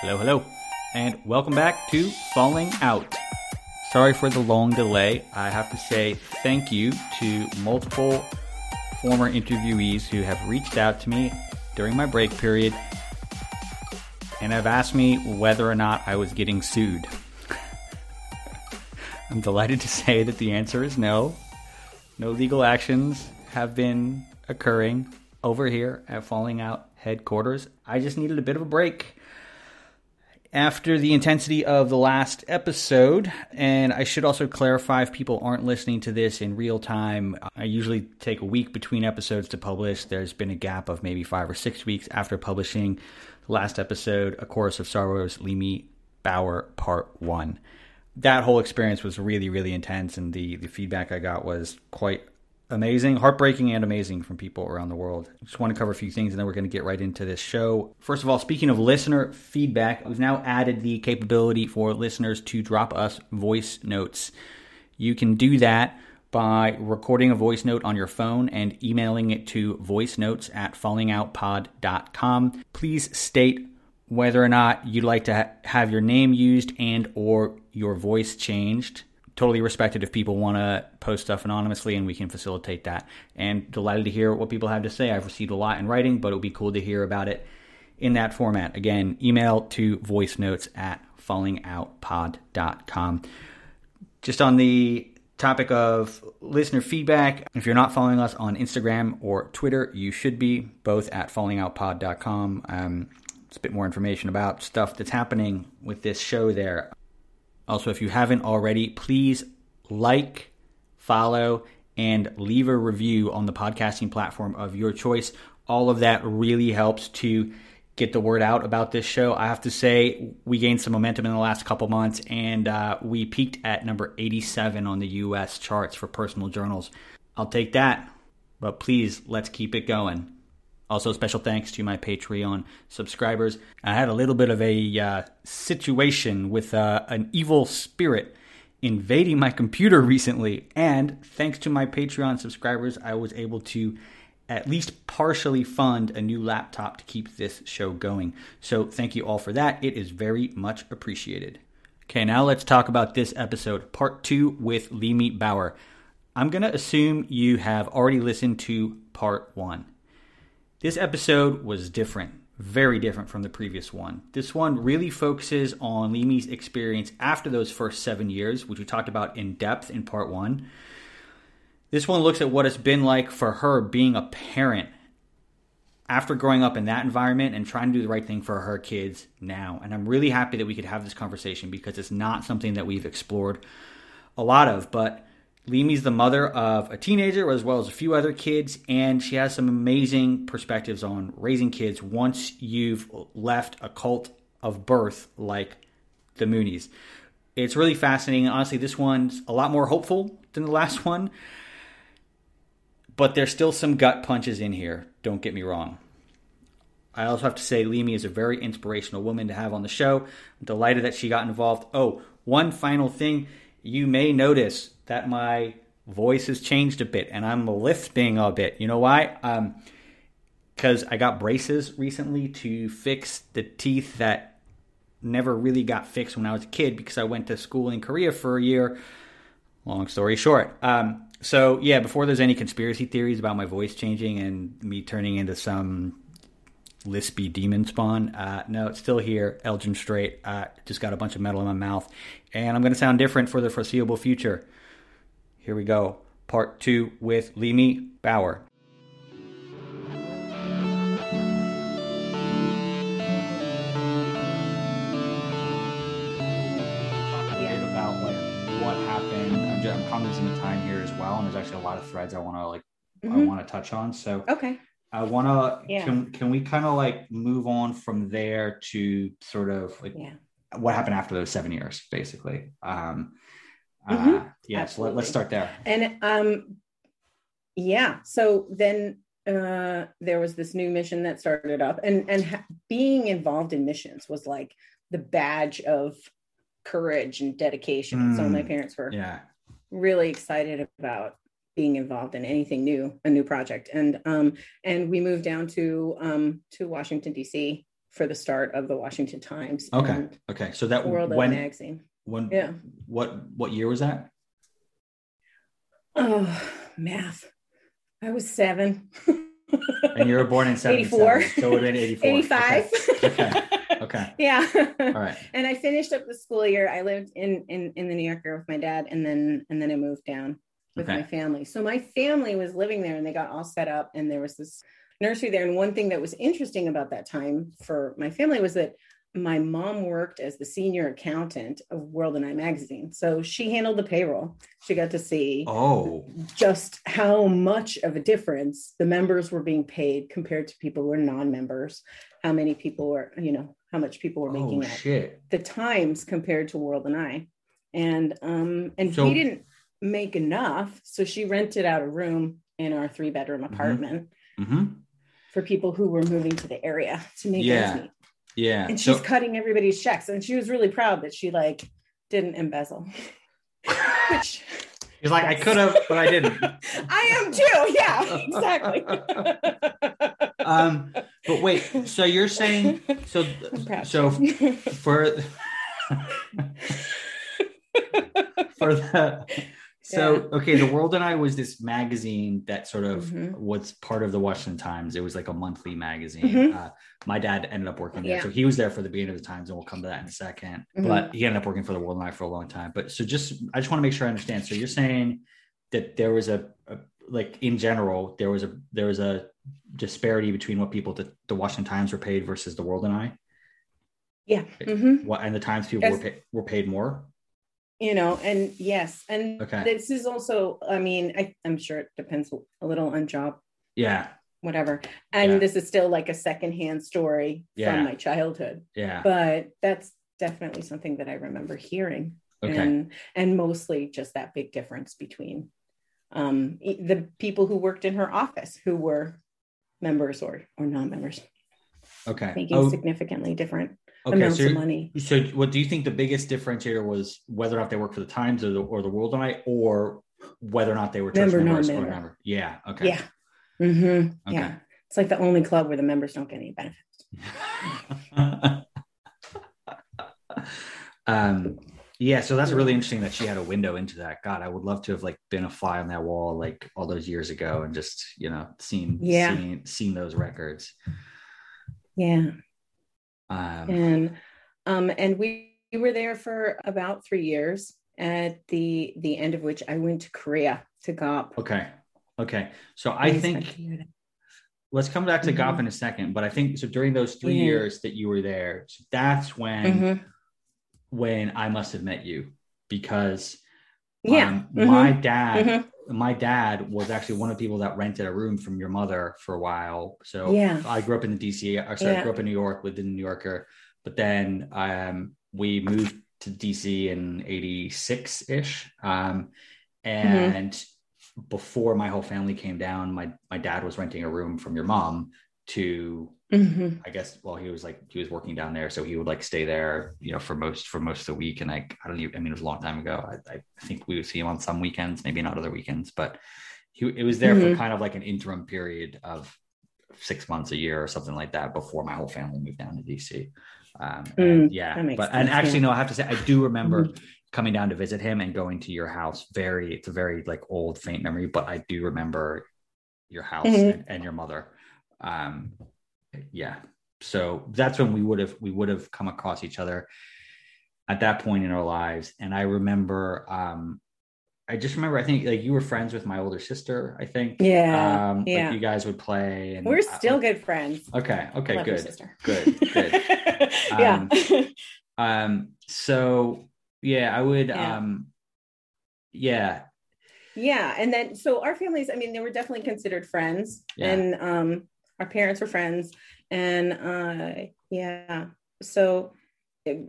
Hello, hello, and welcome back to Falling Out. Sorry for the long delay. I have to say thank you to multiple former interviewees who have reached out to me during my break period and have asked me whether or not I was getting sued. I'm delighted to say that the answer is no. No legal actions have been occurring over here at Falling Out headquarters. I just needed a bit of a break after the intensity of the last episode. And I should also clarify if people aren't listening to this in real time, I usually take a week between episodes to publish. There's been a gap of maybe five or six weeks after publishing the last episode, A Chorus of Sorrows, Limi Bauer Part 1. That whole experience was really, really intense, and the, the feedback I got was quite amazing, heartbreaking, and amazing from people around the world. Just want to cover a few things and then we're going to get right into this show. First of all, speaking of listener feedback, we've now added the capability for listeners to drop us voice notes. You can do that by recording a voice note on your phone and emailing it to voice notes at fallingoutpod.com. Please state whether or not you'd like to ha- have your name used and or your voice changed totally respect it if people want to post stuff anonymously and we can facilitate that. And delighted to hear what people have to say. I've received a lot in writing, but it would be cool to hear about it in that format. Again, email to voice notes at fallingoutpod.com. Just on the topic of listener feedback, if you're not following us on Instagram or Twitter, you should be, both at fallingoutpod.com. Um, it's a bit more information about stuff that's happening with this show there. Also, if you haven't already, please like, follow, and leave a review on the podcasting platform of your choice. All of that really helps to get the word out about this show. I have to say, we gained some momentum in the last couple months, and uh, we peaked at number 87 on the US charts for personal journals. I'll take that, but please let's keep it going. Also, special thanks to my Patreon subscribers. I had a little bit of a uh, situation with uh, an evil spirit invading my computer recently, and thanks to my Patreon subscribers, I was able to at least partially fund a new laptop to keep this show going. So, thank you all for that. It is very much appreciated. Okay, now let's talk about this episode, part two with Limi Bauer. I'm going to assume you have already listened to part one. This episode was different, very different from the previous one. This one really focuses on Limi's experience after those first seven years, which we talked about in depth in part one. This one looks at what it's been like for her being a parent after growing up in that environment and trying to do the right thing for her kids now. And I'm really happy that we could have this conversation because it's not something that we've explored a lot of, but Limi's the mother of a teenager as well as a few other kids, and she has some amazing perspectives on raising kids once you've left a cult of birth like the Moonies. It's really fascinating. Honestly, this one's a lot more hopeful than the last one, but there's still some gut punches in here. Don't get me wrong. I also have to say, Limi is a very inspirational woman to have on the show. I'm delighted that she got involved. Oh, one final thing you may notice that my voice has changed a bit and I'm lisping a bit. You know why? Um, because I got braces recently to fix the teeth that never really got fixed when I was a kid because I went to school in Korea for a year. Long story short. Um, so, yeah, before there's any conspiracy theories about my voice changing and me turning into some lispy demon spawn, uh, no, it's still here, Elgin straight. Uh, just got a bunch of metal in my mouth, and I'm going to sound different for the foreseeable future. Here we go. Part two with Limi Bauer. About like what happened. I'm, just, I'm cognizant of time here as well, and there's actually a lot of threads I want to like mm-hmm. I want to touch on. So okay, I want to. Yeah. Can can we kind of like move on from there to sort of like yeah. what happened after those seven years, basically? Um, mm-hmm. uh, yeah, so let, us start there. And um, yeah, so then uh, there was this new mission that started up, and and ha- being involved in missions was like the badge of courage and dedication. Mm, so my parents were yeah really excited about being involved in anything new, a new project, and um, and we moved down to um, to Washington D.C. for the start of the Washington Times. Okay. Okay. So that World when of Magazine. when Yeah. what what year was that? Oh, math. I was seven. And you were born in 77. 84. So it would have been 84. 85. Okay. Okay. yeah. All right. and I finished up the school year. I lived in in in the New Yorker with my dad, and then and then I moved down with Okay. my family. So my family was living there, and they got all set up, and there was this nursery there. And one thing that was interesting about that time for my family was that my mom worked as the senior accountant of World and I magazine, so she handled the payroll. She got to see Oh. just how much of a difference the members were being paid compared to people who were non-members. How many people were, you know, how much people were making Oh at shit. the times compared to World and I. And um and So- we didn't make enough. So she rented out a room in our three bedroom apartment hmm for people who were moving to the area to make Yeah. ends meet. Yeah. And So she's cutting everybody's checks. And she was really proud that she like didn't embezzle. Which he's like, I could have, but I didn't. I am too. Yeah, exactly. Um, but wait, so you're saying so so for for the so okay the world and i was this magazine that sort of Mhm. was part of the washington times it was like a monthly magazine Mhm. uh, my dad ended up working there Yeah. so he was there for the beginning of the times and we'll come to that in a 2nd Mhm. but he ended up working for the world and i for a long time but so just i just want to make sure i understand so you're saying that there was a, a like in general there was a there was a disparity between what people the, the washington times were paid versus the world and i yeah. Mhm. what and the times people Yes. were paid were paid more You know, and yes, and Okay. this is also, I mean, I, I'm sure it depends a little on job, yeah whatever. And Yeah. this is still like a secondhand story Yeah. from my childhood, yeah but that's definitely something that I remember hearing. okay And and mostly just that big difference between um the people who worked in her office who were members or or non-members okay making Oh, significantly different okay amounts so of money. So, what do you think the biggest differentiator was whether or not they worked for the Times or the or the World and I, or whether or not they were church Member, members or non-member. Yeah. Okay. Yeah. hmm Okay. Yeah. It's like the only club where the members don't get any benefits. um. Yeah. So that's really interesting that she had a window into that. God, I would love to have like been a fly on that wall like all those years ago and just you know seen Yeah. seen seen those records. Yeah. Um. And um and we, we were there for about three years at the the end of which I went to Korea to GOP. Okay. Okay. So I think spent a year there. let's come back to Mhm. GOP in a second, but I think so during those three Yeah. years that you were there, so that's when Mhm. when I must have met you because Yeah. um, Mhm. my dad Mhm. My dad was actually one of the people that rented a room from your mother for a while. So Yeah. I grew up in the DC, or sorry, I grew up in New York, lived in New Yorker, but then um, we moved to DC in '86 ish, um, Mm-hmm. and before my whole family came down, my my dad was renting a room from your mom to Mhm. I guess well he was like he was working down there so he would like stay there you know for most for most of the week and like I don't even I mean it was a long time ago I, I think we would see him on some weekends maybe not other weekends but he it was there for Mhm. kind of like an interim period of six months a year or something like that before my whole family moved down to DC um Mm, yeah but and actually yeah. no I have to say I do remember Mhm. coming down to visit him and going to your house very it's a very like old faint memory but I do remember your house Mhm. and, and your mother um yeah so that's when we would have we would have come across each other at that point in our lives and i remember um i just remember i think like you were friends with my older sister i think Yeah, um yeah. like you guys would play and We're still good friends. okay okay good sister. good good yeah. um so yeah i would Yeah. um yeah yeah and then so our families i mean they were definitely considered friends Yeah. and um our parents were friends and uh yeah so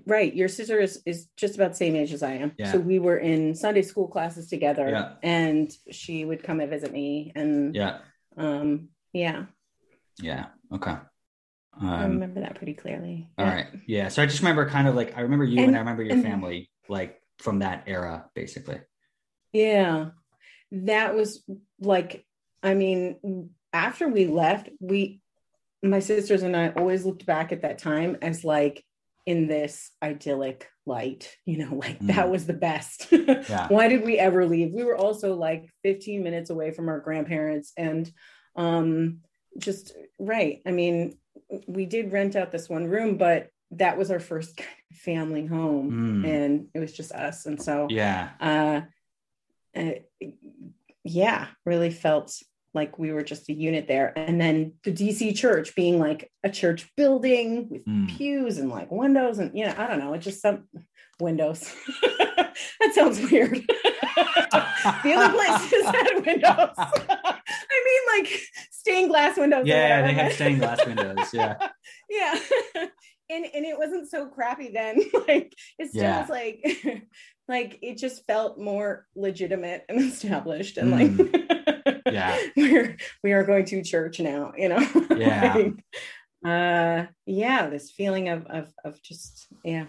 right your sister is is just about the same age as i am Yeah. so we were in sunday school classes together Yeah. and she would come and visit me and yeah um yeah yeah okay i um remember that pretty clearly All Yeah. right. Yeah. So I just remember kind of like I remember you and, And- I remember your and- family like from that era, basically. Yeah. That was like, I mean, after we left, we my sisters and I always looked back at that time as like in this idyllic light, you know, like mm. that was the best. Yeah. Why did we ever leave? We were also like 15 minutes away from our grandparents and um just right. I mean, we did rent out this one room, but that was our first family home mm. and it was just us and so yeah uh, uh yeah really felt like we were just a unit there. And then the DC church being like a church building with mm. pews and like windows and you know, I don't know, it's just some windows. that sounds weird. the other places had windows. I mean like stained glass windows. Yeah, they had stained glass windows. Yeah. yeah. And and it wasn't so crappy then. like it still yeah. was like like it just felt more legitimate and established and mm. like yeah. We're we are going to church now you know? Yeah. Like, uh yeah this feeling of of of just yeah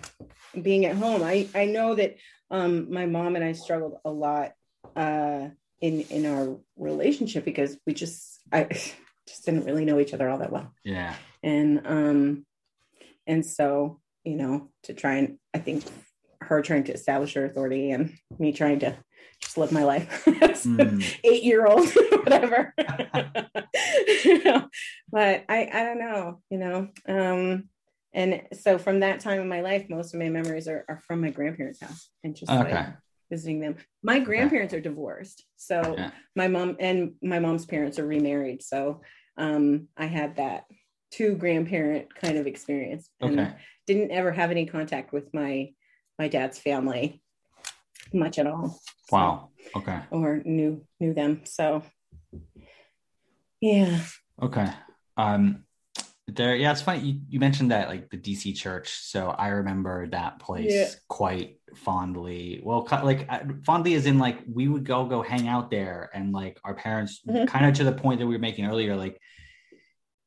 being at home. I i know that um my mom and i struggled a lot uh in in our relationship because we just i just didn't really know each other all that well. Yeah. And um and so you know to try and i think her trying to establish her authority and me trying to just live my life mm. eight year old whatever you know? but i i don't know you know um and so from that time in my life most of my memories are, are from my grandparents house and just okay. like visiting them my grandparents okay. are divorced so my mom and my mom's parents are remarried so um i had that two grandparent kind of experience and didn't ever have any contact with my my dad's family much at all. Wow. Okay. Or knew knew them. So yeah. Okay. Um there yeah, it's funny you, you mentioned that like the DC church. So I remember that place yeah. quite fondly. Well, like fondly is in like we would go go hang out there and like our parents mm-hmm. kind of to the point that we were making earlier like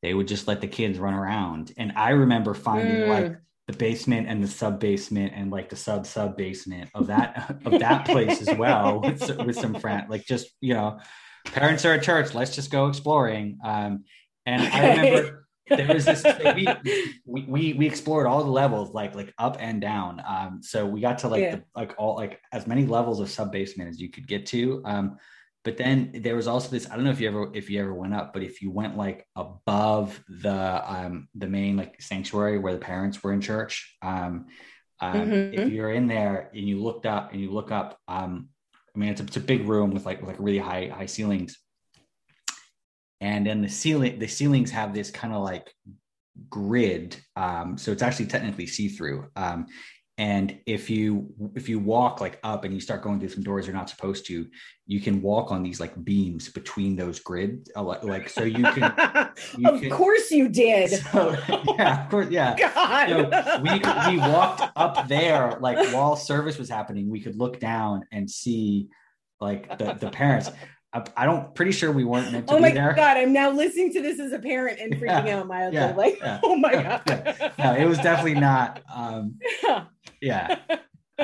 they would just let the kids run around. And I remember finding mm. like the basement and the sub basement and like the sub sub basement of that of that place as well with, with some friends like just you know parents are at church let's just go exploring. Um and i remember there was this we, we we explored all the levels like like up and down. Um so we got to like yeah. the, like all like as many levels of sub basement as you could get to. Um but then there was also this i don't know if you ever if you ever went up but if you went like above the um the main like sanctuary where the parents were in church um, um mm-hmm. if you're in there and you looked up and you look up um i mean it's a, it's a big room with like with like really high high ceilings and then the ceiling the ceilings have this kind of like grid um so it's actually technically see-through um and if you if you walk like up and you start going through some doors you're not supposed to you can walk on these like beams between those grid uh, like so you can you of can, course you did. So, yeah of course yeah. God. So we we walked up there like while service was happening we could look down and see like the the parents I don't pretty sure we weren't meant to oh be there. Oh my god, I'm now listening to this as a parent and freaking yeah, out mildly. Yeah, like, yeah, oh my god. No, it was definitely not um yeah.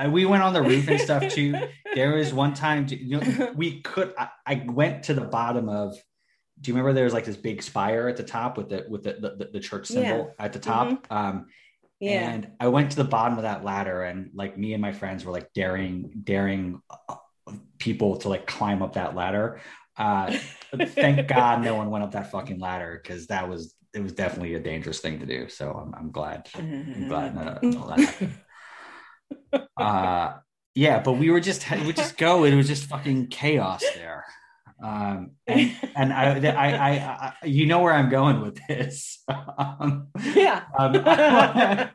we went on the roof and stuff too. There was one time you know we could I, I, went to the bottom of do you remember there was like this big spire at the top with the with the the, the church symbol at the top? Mm-hmm. Um yeah. And I went to the bottom of that ladder and like me and my friends were like daring daring people to like climb up that ladder. Uh, thank God no one went up that fucking ladder because that was it was definitely a dangerous thing to do. So I'm, I'm glad. I'm glad none of that. Uh, yeah, but we were just we just go. It was just fucking chaos there. Um, and and I, I, I, I, you know where I'm going with this. um, yeah. Um,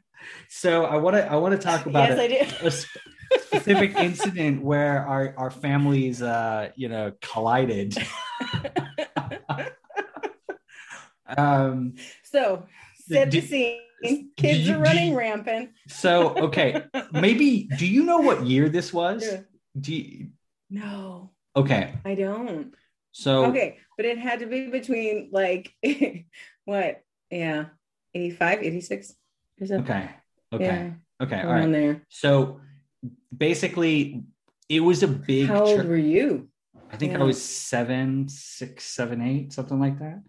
so I want to I want to talk about yes, a, specific incident where our our families uh you know collided. um. So set the scene. Kids are running rampant. So okay, maybe do you know what year this was? Do you, no. Okay. I don't. So okay, but it had to be between like what? Yeah, 85, 86. Is that okay? Okay. Yeah, okay. All right. There. So basically, it was a big. How old were you? I think yeah. I was seven, six, seven, eight, something like that.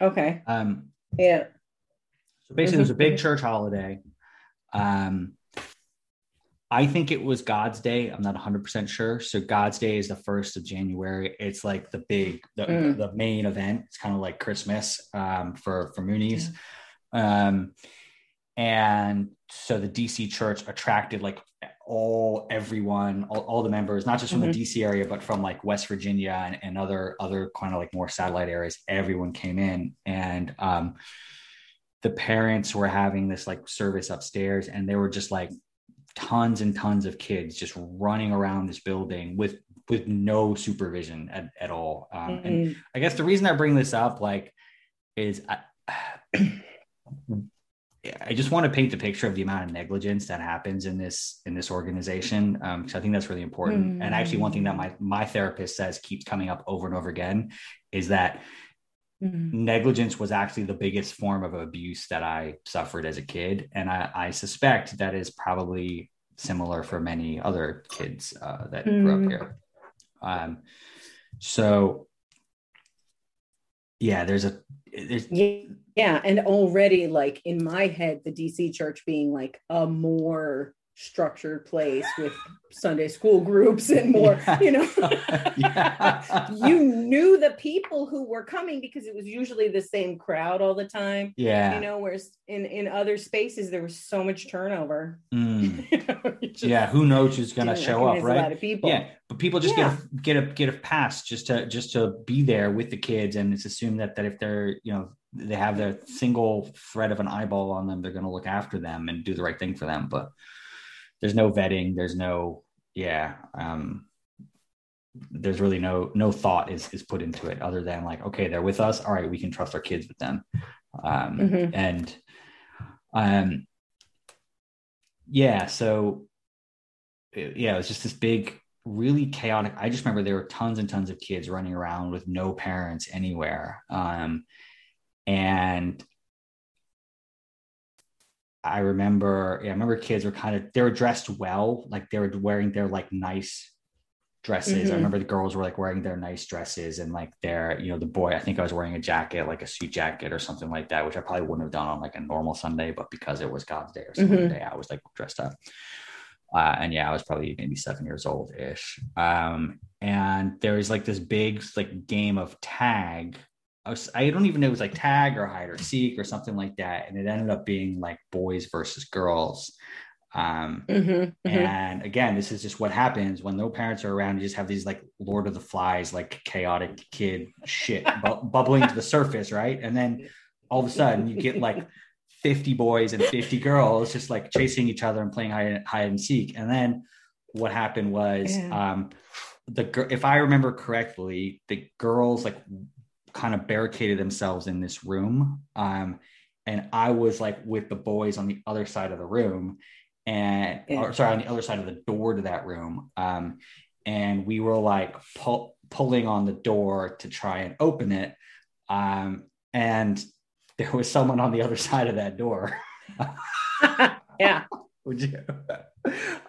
Okay. Um, Yeah. So basically, it was a big church holiday. Um, I think it was God's Day. I'm not 100% sure. So God's Day is the 1st of January. It's like the big, the, Mm. the main event. It's kind of like Christmas um, for, for Moonies. Yeah. Um, and so the DC church attracted like all, everyone, all, all the members, not just from Mhm. the DC area, but from like West Virginia and, and other, other kind of like more satellite areas. Everyone came in and, um, the parents were having this like service upstairs and they were just like tons and tons of kids just running around this building with with no supervision at, at all um, and Mm. i guess the reason i bring this up like is i I just want to paint the picture of the amount of negligence that happens in this in this organization because I think that's really important. And actually, one thing that my my therapist says keeps coming up over and over again is that Mm. negligence was actually the biggest form of abuse that I suffered as a kid. And I, I suspect that is probably similar for many other kids uh, that grew up Mm. here. Um, so, yeah, there's a, there's, Yeah, yeah, and already like in my head, the DC church being like a more structured place with Sunday school groups and more, Yeah. you know. Yeah. you knew the people who were coming because it was usually the same crowd all the time. yeah. You know, whereas in in other spaces there was so much turnover. Mm. You know, just yeah. Who knows who's going to show up, recognize A lot right? of people. Yeah, but people just Yeah. get a, get a get a pass just to just to be there with the kids, and it's assumed that that if they're you know they have their single thread of an eyeball on them, they're going to look after them and do the right thing for them. But there's no vetting. There's no yeah. Um, there's really no no thought is is put into it other than like okay they're with us all right we can trust our kids with them um Mhm. and um yeah so it- yeah it was just this big really chaotic i just remember there were tons and tons of kids running around with no parents anywhere um and i remember yeah i remember kids were kind of they were dressed well like they were wearing their like nice dresses i Mhm. remember the girls were like wearing their nice dresses and like their you know the boy i think i was wearing a jacket like a suit jacket or something like that which i probably wouldn't have done on like a normal sunday but because it was god's day or something Mhm. day i was like dressed up uh, and yeah, I was probably maybe seven years old ish. Um, and there was like this big like game of tag. I, was, I don't even know it was like tag or hide or seek or something like that, and it ended up being like boys versus girls. Um, Mhm, mhm. and again, this is just what happens when no parents are around. You just have these like Lord of the Flies, like chaotic kid shit bu- bubbling to the surface, right? And then all of a sudden, you get like 50 boys and 50 girls just like chasing each other and playing hide, hide and seek. And then what happened was, Yeah. um, the if I remember correctly, the girls like kind of barricaded themselves in this room. Um, and I was like with the boys on the other side of the room and or, sorry, on the other side of the door to that room. Um, and we were like pull, pulling on the door to try and open it. Um, and there was someone on the other side of that door. yeah. would you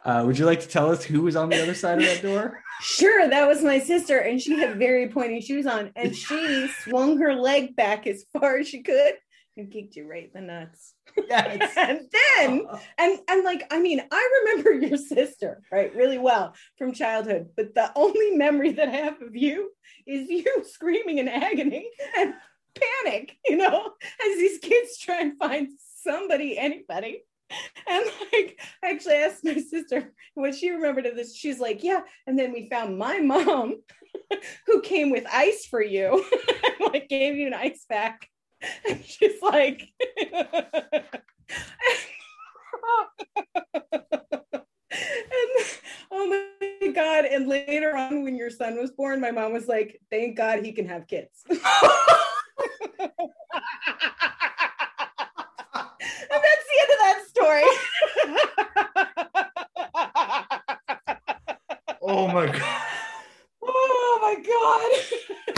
uh, would you like to tell us who was on the other side of that door? Sure, that was my sister, and she had very pointy shoes on, and she swung her leg back as far as she could and kicked you right in the nuts. Yes. and then, and and like, I mean, I remember your sister right really well from childhood, but the only memory that I have of you is you screaming in agony and panic, you know, as these kids try and find somebody, anybody. And like, I actually asked my sister what she remembered of this. She's like, Yeah. And then we found my mom who came with ice for you and like gave you an ice pack. And she's like, and oh my god and later on when your son was born my mom was like thank god he can have kids end of that story oh my god. oh my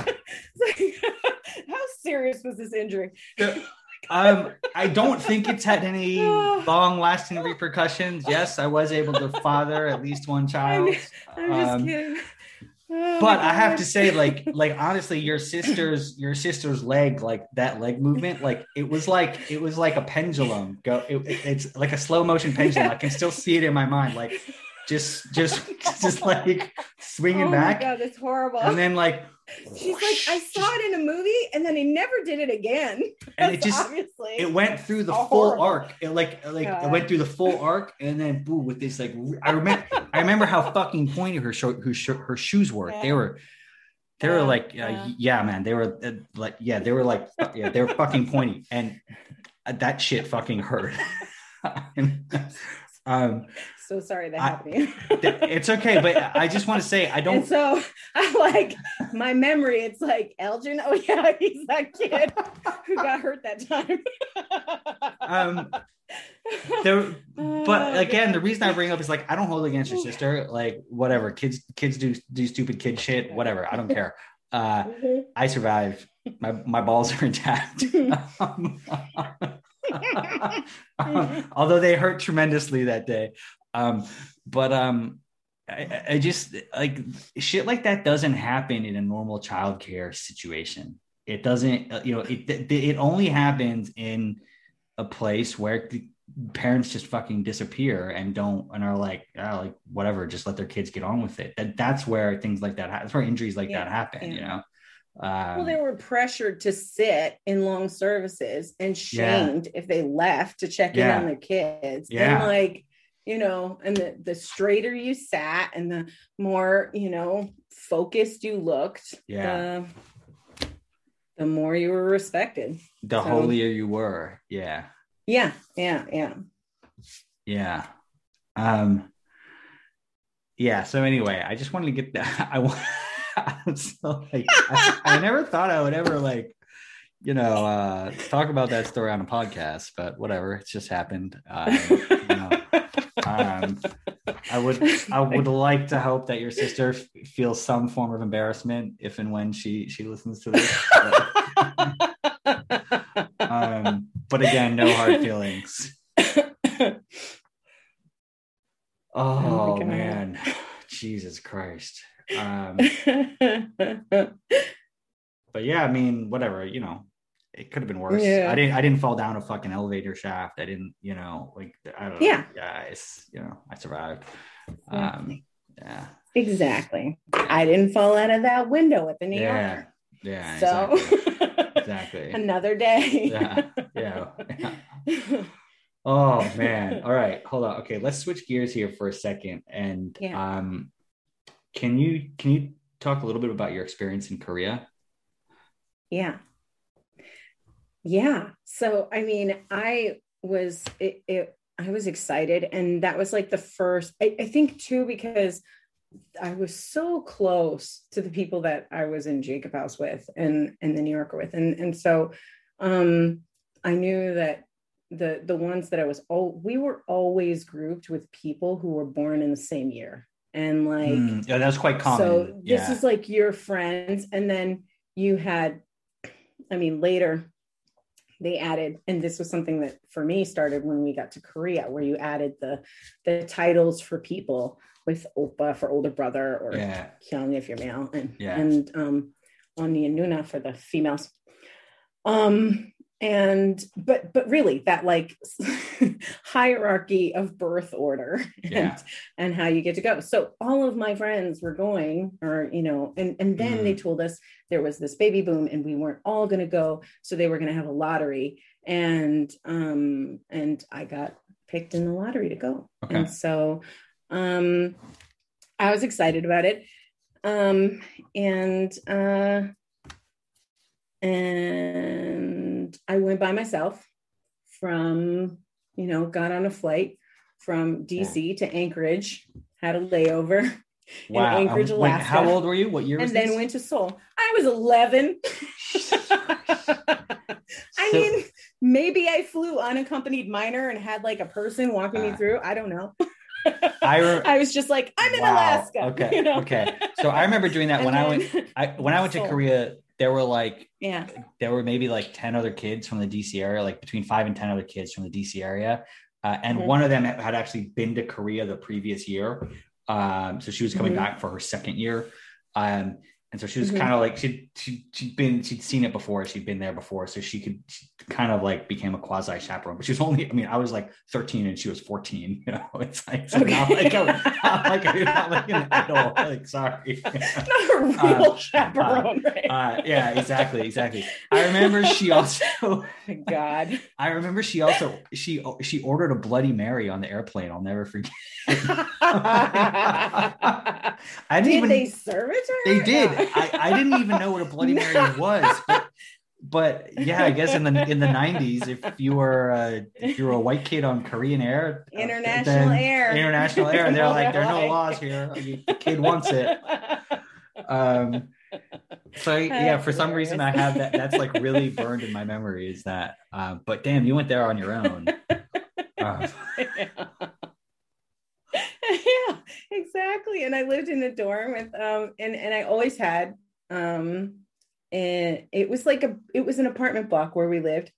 god like, how serious was this injury Um, I don't think it's had any long-lasting repercussions. Yes, I was able to father at least one child. i'm just Um, kidding Oh but I have to say, like, like honestly, your sister's your sister's leg, like that leg movement, like it was like it was like a pendulum. Go, it, it's like a slow motion pendulum. I can still see it in my mind, like just just just like swinging oh back, my God, that's horrible. and then like She's like, I saw it in a movie, and then he never did it again. and it just obviously it went through the full horrible. arc. It like like it went through the full arc, and then boom with this like I remember I remember how fucking pointy her short her, her shoes were. They were they were like uh, yeah. yeah man they were uh, like yeah they were like yeah they were fucking pointy and that shit fucking hurt. um, so sorry that I- happened you. it's okay, but I just want to say I don't. so I like my memory. It's like Elgin. Oh yeah, he's that kid who got hurt that time. Um, there, Oh, but again, the reason I bring up is like I don't hold against your sister. Like whatever, kids, kids do do stupid kid shit. Whatever, I don't care. Uh, Mhm. I survived. My my balls are intact. Um, although they hurt tremendously that day. Um, but um, I, I just like shit like that doesn't happen in a normal childcare situation. It doesn't, uh, you know, it it only happens in a place where parents just fucking disappear and don't and are like, oh, like whatever, just let their kids get on with it. That that's where things like that. ha- That's where injuries like Yeah, that happen. You know. Um, well, they were pressured to sit in long services and Yeah. shamed if they left to check Yeah. in on their kids. Yeah. And like, you know, and the, the straighter you sat and the more, you know, focused you looked, Yeah. the, the more you were respected. the so- holier you were. Yeah. Yeah. Yeah. Yeah. Yeah. Um yeah, so anyway, I just wanted to get that I want I'm so like I, I never thought I would ever like you know uh talk about that story on a podcast, but whatever, it's just happened. Um, you know, um I would I would like to hope that your sister f- feels some form of embarrassment if and when she she listens to this. um but again, no hard feelings. Oh, God. man, Jesus Christ. Um, but yeah, I mean, whatever, you know, it could have been worse. Yeah. I didn't. I didn't fall down a fucking elevator shaft. I didn't. You know, like I don't know. Yeah. Yeah. It's you know, I survived. Um, yeah. exactly. I didn't fall out of that window at the New Yeah. Yorker. Yeah. So Exactly. exactly. another day. Yeah. Yeah. Oh man. All right. Hold on. Okay, let's switch gears here for a second. And Yeah. um can you can you talk a little bit about your experience in Korea? Yeah. Yeah. So, I mean, I was, it, it, I was excited. And that was like the first, I, I think too, because I was so close to the people that I was in Jacob House with and, and the New Yorker with. And, and so um, I knew that the, the ones that I was, all we were always grouped with people who were born in the same year. And like, Mm, yeah, that's quite common. so this yeah. is like your friends, and then you had, I mean, later they added, and this was something that for me started when we got to Korea, where you added the the titles for people with opa for older brother or yeah. Hyung if you're male, and Yeah. and um, Oni and Nuna for the females. Um, and but but really that like hierarchy of birth order and Yeah. and how you get to go. So all of my friends were going, or you know, and and then Mm. they told us there was this baby boom, and we weren't all going to go, so they were going to have a lottery, and um and I got picked in the lottery to go, Okay. and so um I was excited about it, um and uh and I went by myself from you know got on a flight from DC to Anchorage, had a layover, Wow. Anchorage, Um, wait, Alaska. how old were you? What year was and then this? went to Seoul. I was 11. I So- mean, maybe I flew unaccompanied minor and had like a person walking me Uh, through. I don't know. I re- I was just like, I'm in Wow. Alaska. Okay. you know? Okay. So I remember doing that And when I went I when I went to Seoul. Korea, there were like yeah. there were maybe like 10 other kids from the DC area, like between five and 10 other kids from the DC area. Uh, and Mhm. one of them had actually been to Korea the previous year. Um, so she was coming Mhm. back for her second year. Um, and so she was Mhm. kind of like she'd she, she'd been she'd seen it before she'd been there before so she could she kind of like became a quasi chaperone but she was only i mean i was like 13 and she was 14 you know it's like so not like a, not like a, not like an adult like sorry Not a real Uh, chaperone, right? uh, yeah exactly exactly i remember she also oh God. i remember she also she she ordered a bloody mary on the airplane i'll never forget i didn't did even they serve it to her? They did. I, I didn't even know what a Bloody Mary was, but but yeah, I guess in the in the nineties, if you were uh, if you were a white kid on Korean Air, uh, International Air. international air, they're like there are no laws here. The kid wants it. Um, so yeah, for some reason I have that. That's like really burned in my memory. Is that? Uh, but damn, you went there on your own. Uh, yeah, exactly. And I lived in a dorm with um and and I always had um and it was like a it was an apartment block where we lived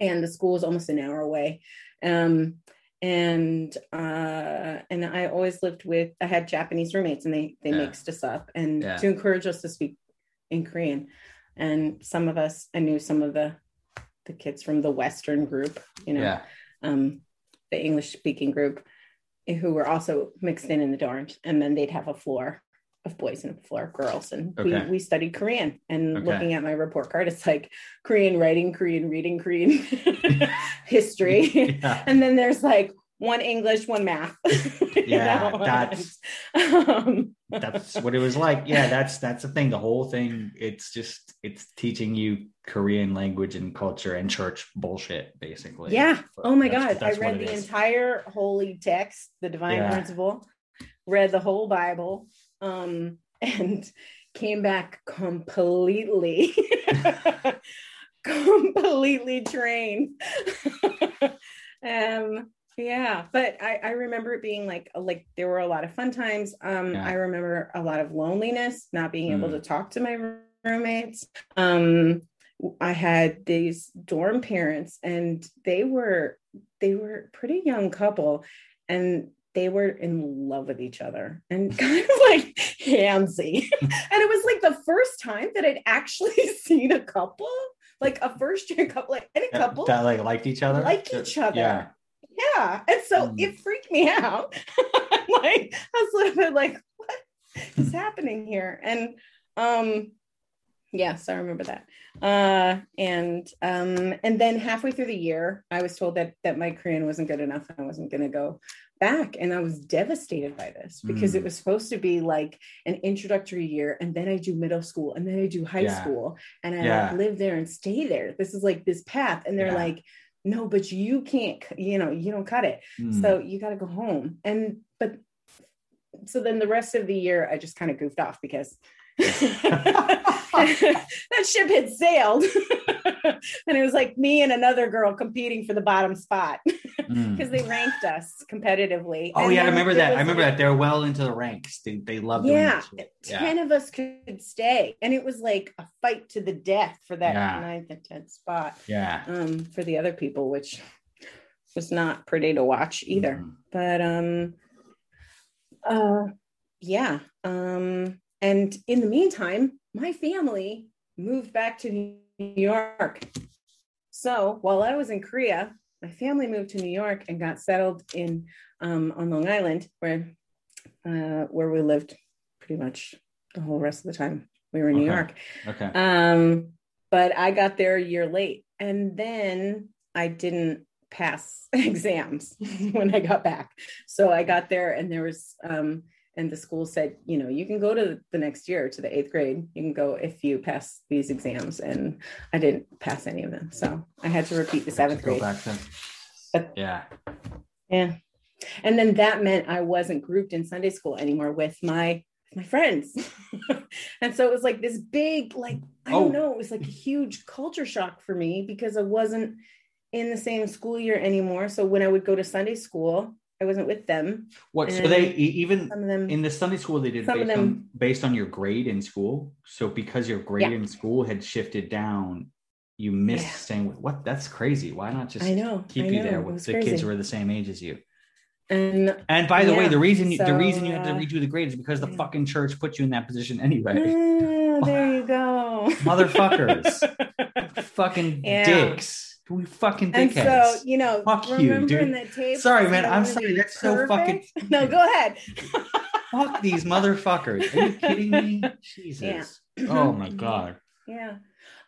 and the school was almost an hour away. Um and uh and I always lived with I had Japanese roommates and they they Yeah. mixed us up and Yeah. to encourage us to speak in Korean. And some of us I knew some of the the kids from the western group, you know yeah, um, the English speaking group who were also mixed in in the dorms. And then they'd have a floor of boys and a floor of girls. And Okay. we, we studied Korean. And Okay. looking at my report card, it's like Korean writing, Korean reading, Korean history. yeah. and then there's like one English, one math. Yeah, know? that's- um, that's what it was like yeah that's that's the thing the whole thing it's just it's teaching you korean language and culture and church bullshit basically Yeah. Oh my That's- God. that's I read the is. entire holy text, the divine Yeah. principle, read the whole Bible, um, and came back completely, completely trained. um, yeah, but I, I remember it being like like there were a lot of fun times. Um, Yeah. I remember a lot of loneliness, not being able Mm. to talk to my roommates. Um, I had these dorm parents and they were they were a pretty young couple and they were in love with each other and kind of like handsy. and it was like the first time that I'd actually seen a couple, like a first year couple, like any couple that like liked each other like each other. yeah Yeah. And so Mm. it freaked me out. I'm like, I was a little bit like, what is happening here? And um, yes, I remember that. Uh, and um, and then halfway through the year, I was told that that my Korean wasn't good enough. I wasn't gonna go back. And I was devastated by this because Mm. it was supposed to be like an introductory year, and then I do middle school, and then I do high Yeah. school, and I Yeah. like, live there and stay there. This is like this path. And they're Yeah. like, no, but you can't, you know, you don't cut it. Mm. So you got to go home. And, but, so then the rest of the year, I just kind of goofed off because that ship had sailed. and it was like me and another girl competing for the bottom spot Mm. because they ranked us competitively. oh And yeah i remember that i remember like, that they're well into the ranks they, they love doing Yeah, that shit. 10 of us could stay. And it was like a fight to the death for that Yeah. ninth and 10th spot yeah um, for the other people, which was not pretty to watch either. Mhm. But um, uh, yeah. Um, and in the meantime, my family moved back to New York. So while I was in Korea, my family moved to New York and got settled in um, on Long Island, where uh, where we lived pretty much the whole rest of the time we were in New York. okay Um, but I got there a year late, and then I didn't pass exams when I got back. So I got there, and there was, um, and the school said, you know, you can go to the next year to the eighth grade. You can go if you pass these exams, and I didn't pass any of them, so I had to repeat the seventh go grade. back then But- yeah Yeah. And then that meant I wasn't grouped in Sunday school anymore with my my friends. and so it was like this big, like, I Oh. don't know, it was like a huge culture shock for me because I wasn't in the same school year anymore. So when I would go to Sunday school, I wasn't with them. what so they even them in the Sunday school they did based on them- based on your grade in school. So because your grade Yeah. in school had shifted down, you missed Yeah. saying what that's crazy. Why not just I know. keep I you know, there with the kids who are the same age as you? And And by the way, the reason you, the reason you had to redo the grade is because the yeah. fucking church put you in that position anyway. Ah, there you go. Motherfuckers. fucking Yeah. dicks. We fucking and so, you know, Fuck you, dude. Sorry, man. I'm sorry. That's so fucking. perfect. No, go ahead. Fuck these motherfuckers. Are you kidding me? Jesus. Oh my god. Yeah.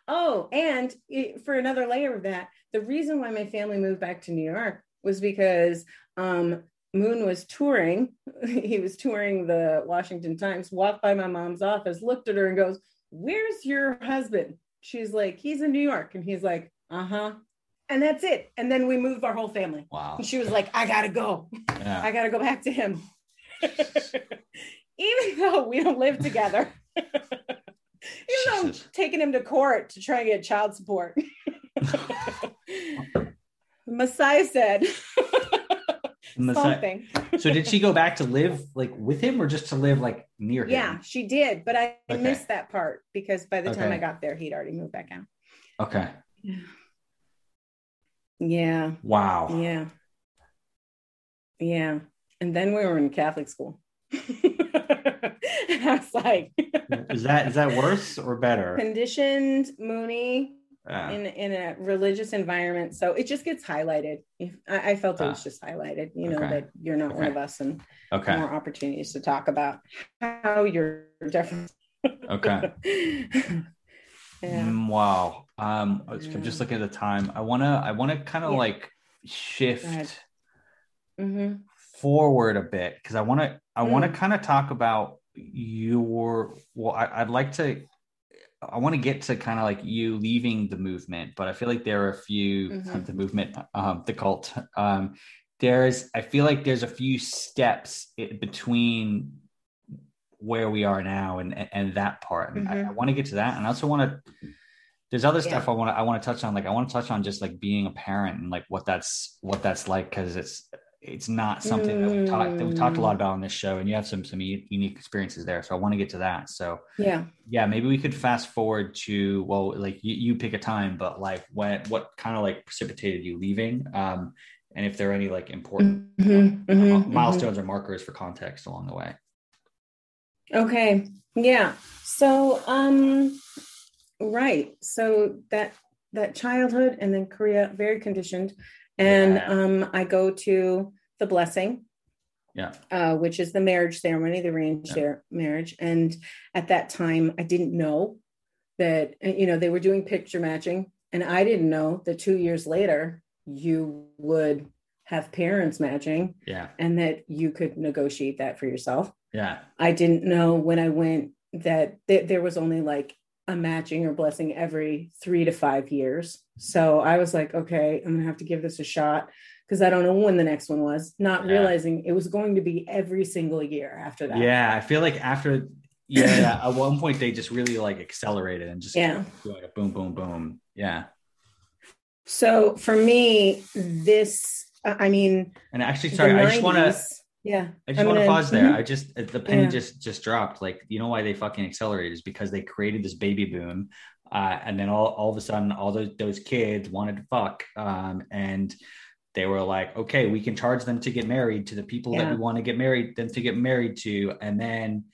Oh, and it, for another layer of that, the reason why my family moved back to New York was because um, Moon was touring. he was touring the Washington Times, walked by my mom's office, looked at her, and goes, Where's your husband? She's like, He's in New York. And he's like, Uh huh. And that's it. And then we moved our whole family. Wow. And she was like, I gotta go. Yeah. I gotta go back to him. Even though we don't live together. Even though I'm taking him to court to try and get child support. Messiah said Messiah- something. So did she go back to live like with him or just to live like near him? Yeah, she did, but I Okay. missed that part because by the time I got there, he'd already moved back out. Okay. Yeah, Wow. yeah, yeah. And then we were in Catholic school. I was like, Is that is that worse or better? conditioned Moonie Yeah. in in a religious environment so it just gets highlighted if i, I felt it was Ah. just highlighted you know Okay. that you're not one of us and Okay. more opportunities to talk about how you're different Okay. yeah Mm, wow. Um, I'm just looking at the time. I wanna I wanna kind of Yeah. like shift hmm forward a bit because I want to I want to Mm. kind of talk about your well I, I'd like to I want to get to kind of like you leaving the movement but I feel like there are a few Mhm. the movement um the cult um there's I feel like there's a few steps i- between where we are now and and that part and I. I want to get to that and I also want to there's other Yeah. stuff I want to I want to touch on like I want to touch on just like being a parent and like what that's what that's like because it's it's not something that we talked that we talked a lot Mm. about on this show and you have some some unique experiences there so I want to get to that so yeah yeah maybe we could fast forward to well like you, you pick a time but like when what kind of like precipitated you leaving um and if there are any like important Mhm, uh, mhm, mhm. milestones or markers for context along the way okay yeah so um right so that that childhood and then korea very conditioned and Yeah. um i go to the blessing yeah uh, which is the marriage ceremony, the arranged Yeah. marriage. And at that time, I didn't know that, you know, they were doing picture matching. And I didn't know that two years later, you would have parents matching yeah and that you could negotiate that for yourself. yeah I didn't know when I went that th- there was only like a matching or blessing every three to five years. So I was like, okay, I'm gonna have to give this a shot because I don't know when the next one was, not Yeah. realizing it was going to be every single year after that. yeah I feel like after yeah, at one point they just really like accelerated and just Yeah. doing a boom boom boom yeah So for me, this, I mean, and actually sorry I just want to 90s yeah, I just I'm want to pause there. Mhm. I just the penny Yeah. just just dropped. Like you know why they fucking accelerated is because they created this baby boom, uh, and then all all of a sudden all those those kids wanted to fuck, um, and they were like, okay, we can charge them to get married to the people that we want to get married them to get married to, and then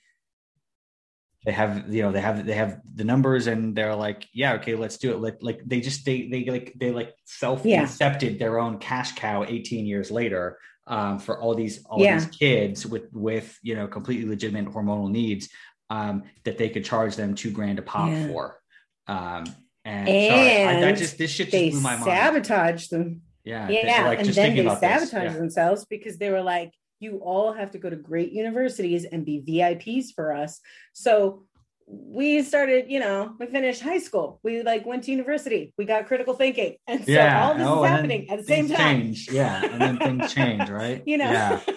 they have you know they have they have the numbers and they're like yeah okay let's do it like like they just they they like they like self Yeah. accepted their own cash cow 18 years later um, for all these all Yeah. these kids with with you know completely legitimate hormonal needs um, that they could charge them two grand a pop Yeah. for. Um, and, sorry, I, that just this shit just they blew my mind. sabotaged them. Yeah, Yeah, like and just then they about this, sabotaged yeah. themselves because they were like, "You all have to go to great universities and be VIPs for us." So we started, you know, we finished high school. We like went to university. We got critical thinking, and so Yeah, all this oh, is happening at the same time. Change. Yeah, and then things change, right? You know. Yeah,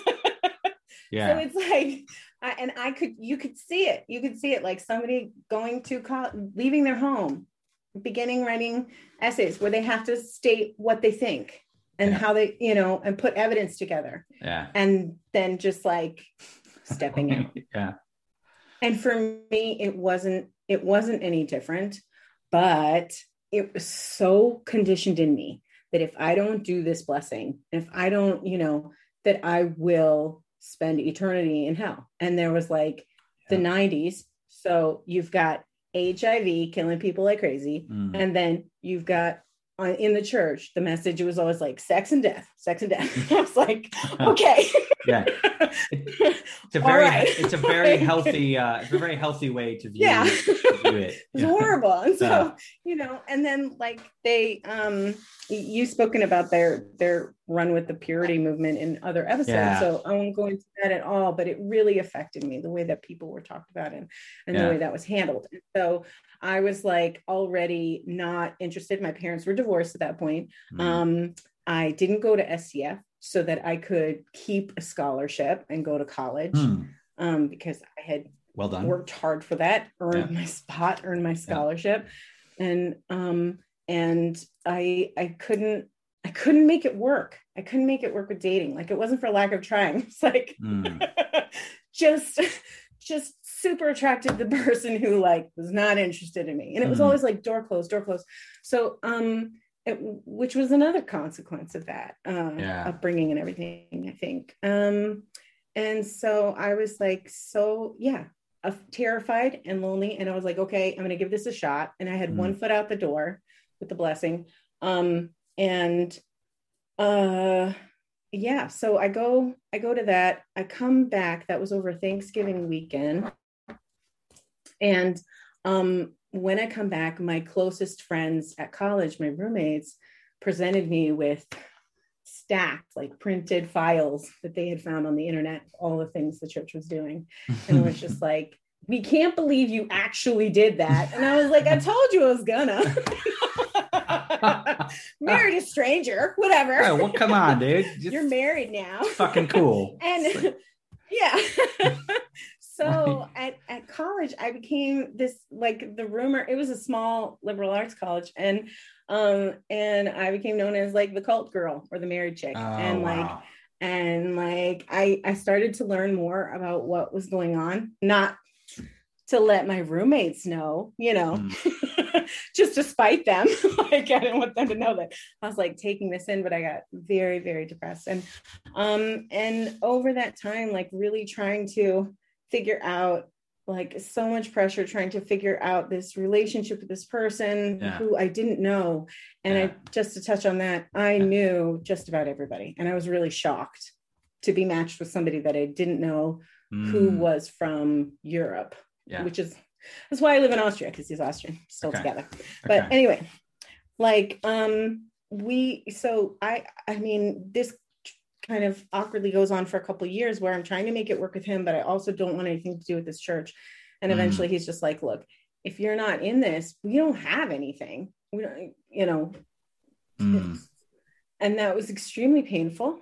So it's like, I, and I could, you could see it. You could see it like somebody going to college, leaving their home, beginning writing essays where they have to state what they think and Yeah. how they, you know, and put evidence together, yeah. and then just like stepping in. yeah, And for me, it wasn't, it wasn't any different, but it was so conditioned in me that if I don't do this blessing, if I don't, you know, that I will spend eternity in hell. And there was like the 90s. So you've got HIV killing people like crazy. Mm. And then you've got in the church, the message was always like sex and death, sex and death. I was like, okay. yeah. It's a very right. it's a very healthy uh it's a very healthy way to view, Yeah. to view it. It's Yeah. horrible. And so, Yeah. you know, and then like they um you've spoken about their their run with the purity movement in other episodes. Yeah. So I won't go into that at all, but it really affected me the way that people were talked about and and Yeah. the way that was handled. And so I was like already not interested. My parents were divorced at that point. Mm. Um, I didn't go to STF so that I could keep a scholarship and go to college Mm. um, because I had Well done. worked hard for that, earned Yeah. my spot, earned my scholarship, and um, and I I couldn't couldn't make it work. I couldn't make it work with dating. Like it wasn't for lack of trying. It's like Mm. just just super attracted to the person who like was not interested in me and it was Mhm. always like door closed door closed so um it, which was another consequence of that uh Yeah. upbringing and everything i think um and so i was like so yeah uh, terrified and lonely and i was like okay i'm gonna give this a shot and i had Mhm. one foot out the door with the blessing um and uh yeah so i go i go to that. I come back. That was over thanksgiving weekend. And um when i come back my closest friends at college my roommates presented me with stacks like printed files that they had found on the internet all the things the church was doing. And it was just like we can't believe you actually did that. And i was like i told you i was gonna married a stranger whatever Oh, well, come on, dude. Just you're married now fucking cool. and yeah so at, at college i became this like the rumor it was a small liberal arts college and um and i became known as like the cult girl or the married chick Oh, and like wow. and like i i started to learn more about what was going on not to let my roommates know you know Mm. just to spite them like i didn't want them to know that i was like taking this in but i got very very depressed and um and over that time like really trying to figure out like so much pressure trying to figure out this relationship with this person Yeah. who i didn't know and Yeah. i just to touch on that i knew just about everybody and i was really shocked to be matched with somebody that i didn't know who Mm. was from europe Yeah. which is that's why I live in Austria because he's Austrian, still Okay. together. But Okay. anyway, like um we so I I mean this kind of awkwardly goes on for a couple years where I'm trying to make it work with him, but I also don't want anything to do with this church. And Mm. eventually he's just like, look, if you're not in this, we don't have anything. We don't, you know, Mm. and that was extremely painful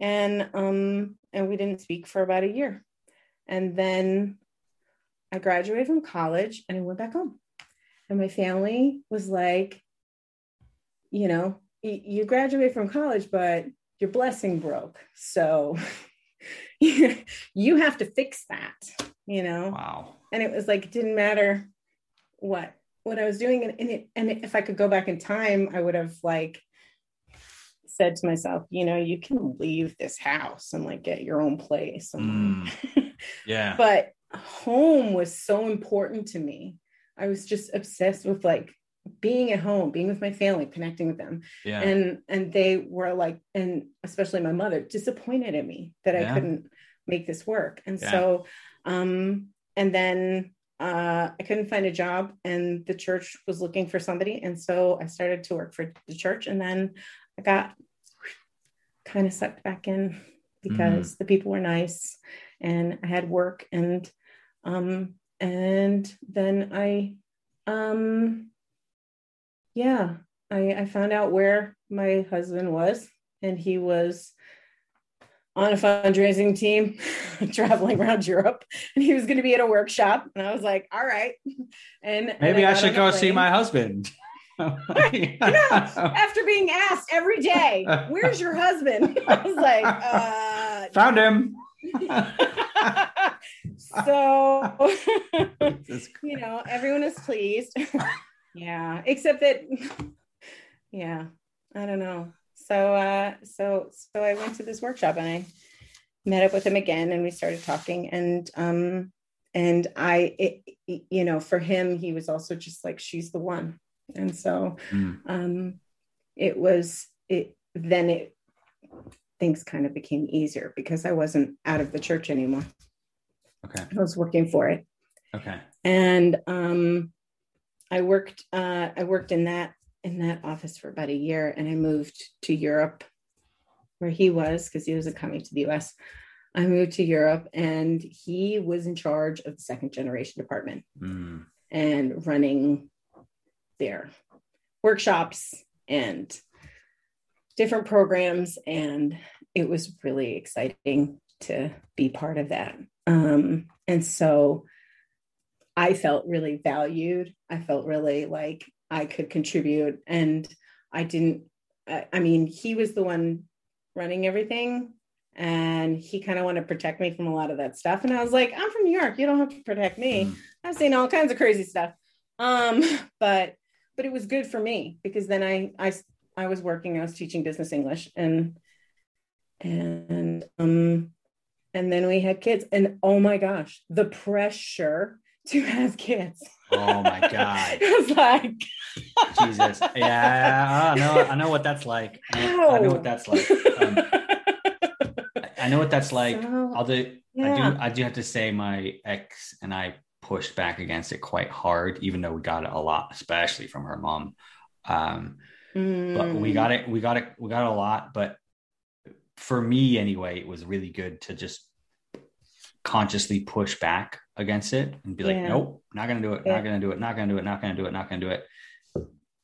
and um and we didn't speak for about a year and then i graduated from college and i went back home and my family was like you know you graduate from college but your blessing broke so you have to fix that you know Wow. and it was like it didn't matter what what I was doing and, and it and if I could go back in time I would have like said to myself you know you can leave this house and like get your own place Mm. Yeah. but home was so important to me I was just obsessed with like being at home being with my family connecting with them yeah. and and they were like and especially my mother disappointed in me that Yeah. i couldn't make this work and Yeah. so um and then uh i couldn't find a job and the church was looking for somebody and so i started to work for the church and then i got kind of sucked back in because the people were nice and i had work and um and then i um yeah I, I found out where my husband was, and he was on a fundraising team traveling around Europe, and he was going to be at a workshop. And I was like, "All right." And and Maybe I should go see my husband. After being asked every day, "Where's your husband?" I was like, uh, Found him. So you know, everyone is pleased. yeah, except that, yeah, I don't know. so uh, so so I went to this workshop and I met up with him again and we started talking and um and I it, you know for him he was also just like she's the one and so mm. um it was it then it things kind of became easier because I wasn't out of the church anymore. Okay. I was working for it. Okay. And um I worked uh I worked in that in that office for about a year and I moved to Europe where he was because he wasn't coming to the US. I moved to Europe and he was in charge of the second generation department mm. and running their workshops and different programs. And it was really exciting to be part of that. Um, and so I felt really valued. I felt really like I could contribute. And I didn't, I, I mean, he was the one running everything and he kind of wanted to protect me from a lot of that stuff. And I was like, I'm from New York. You don't have to protect me. Mm. I've seen all kinds of crazy stuff. Um, but but it was good for me because then I I I was working. I was teaching business English and and um and then we had kids and oh my gosh, the pressure to have kids. Oh my god! it was like Jesus. Yeah, I know. I know what that's like. I know, I know what that's like. Um, I know what that's like. So, do. Yeah. I do. I do have to say, my ex and I pushed back against it quite hard, even though we got it a lot, especially from her mom. Um, mm. But we got it. We got it. We got it a lot. But for me, anyway, it was really good to just consciously push back against it and be like, yeah. nope, not gonna do it, yeah. not gonna do it, not gonna do it, not gonna do it, not gonna do it.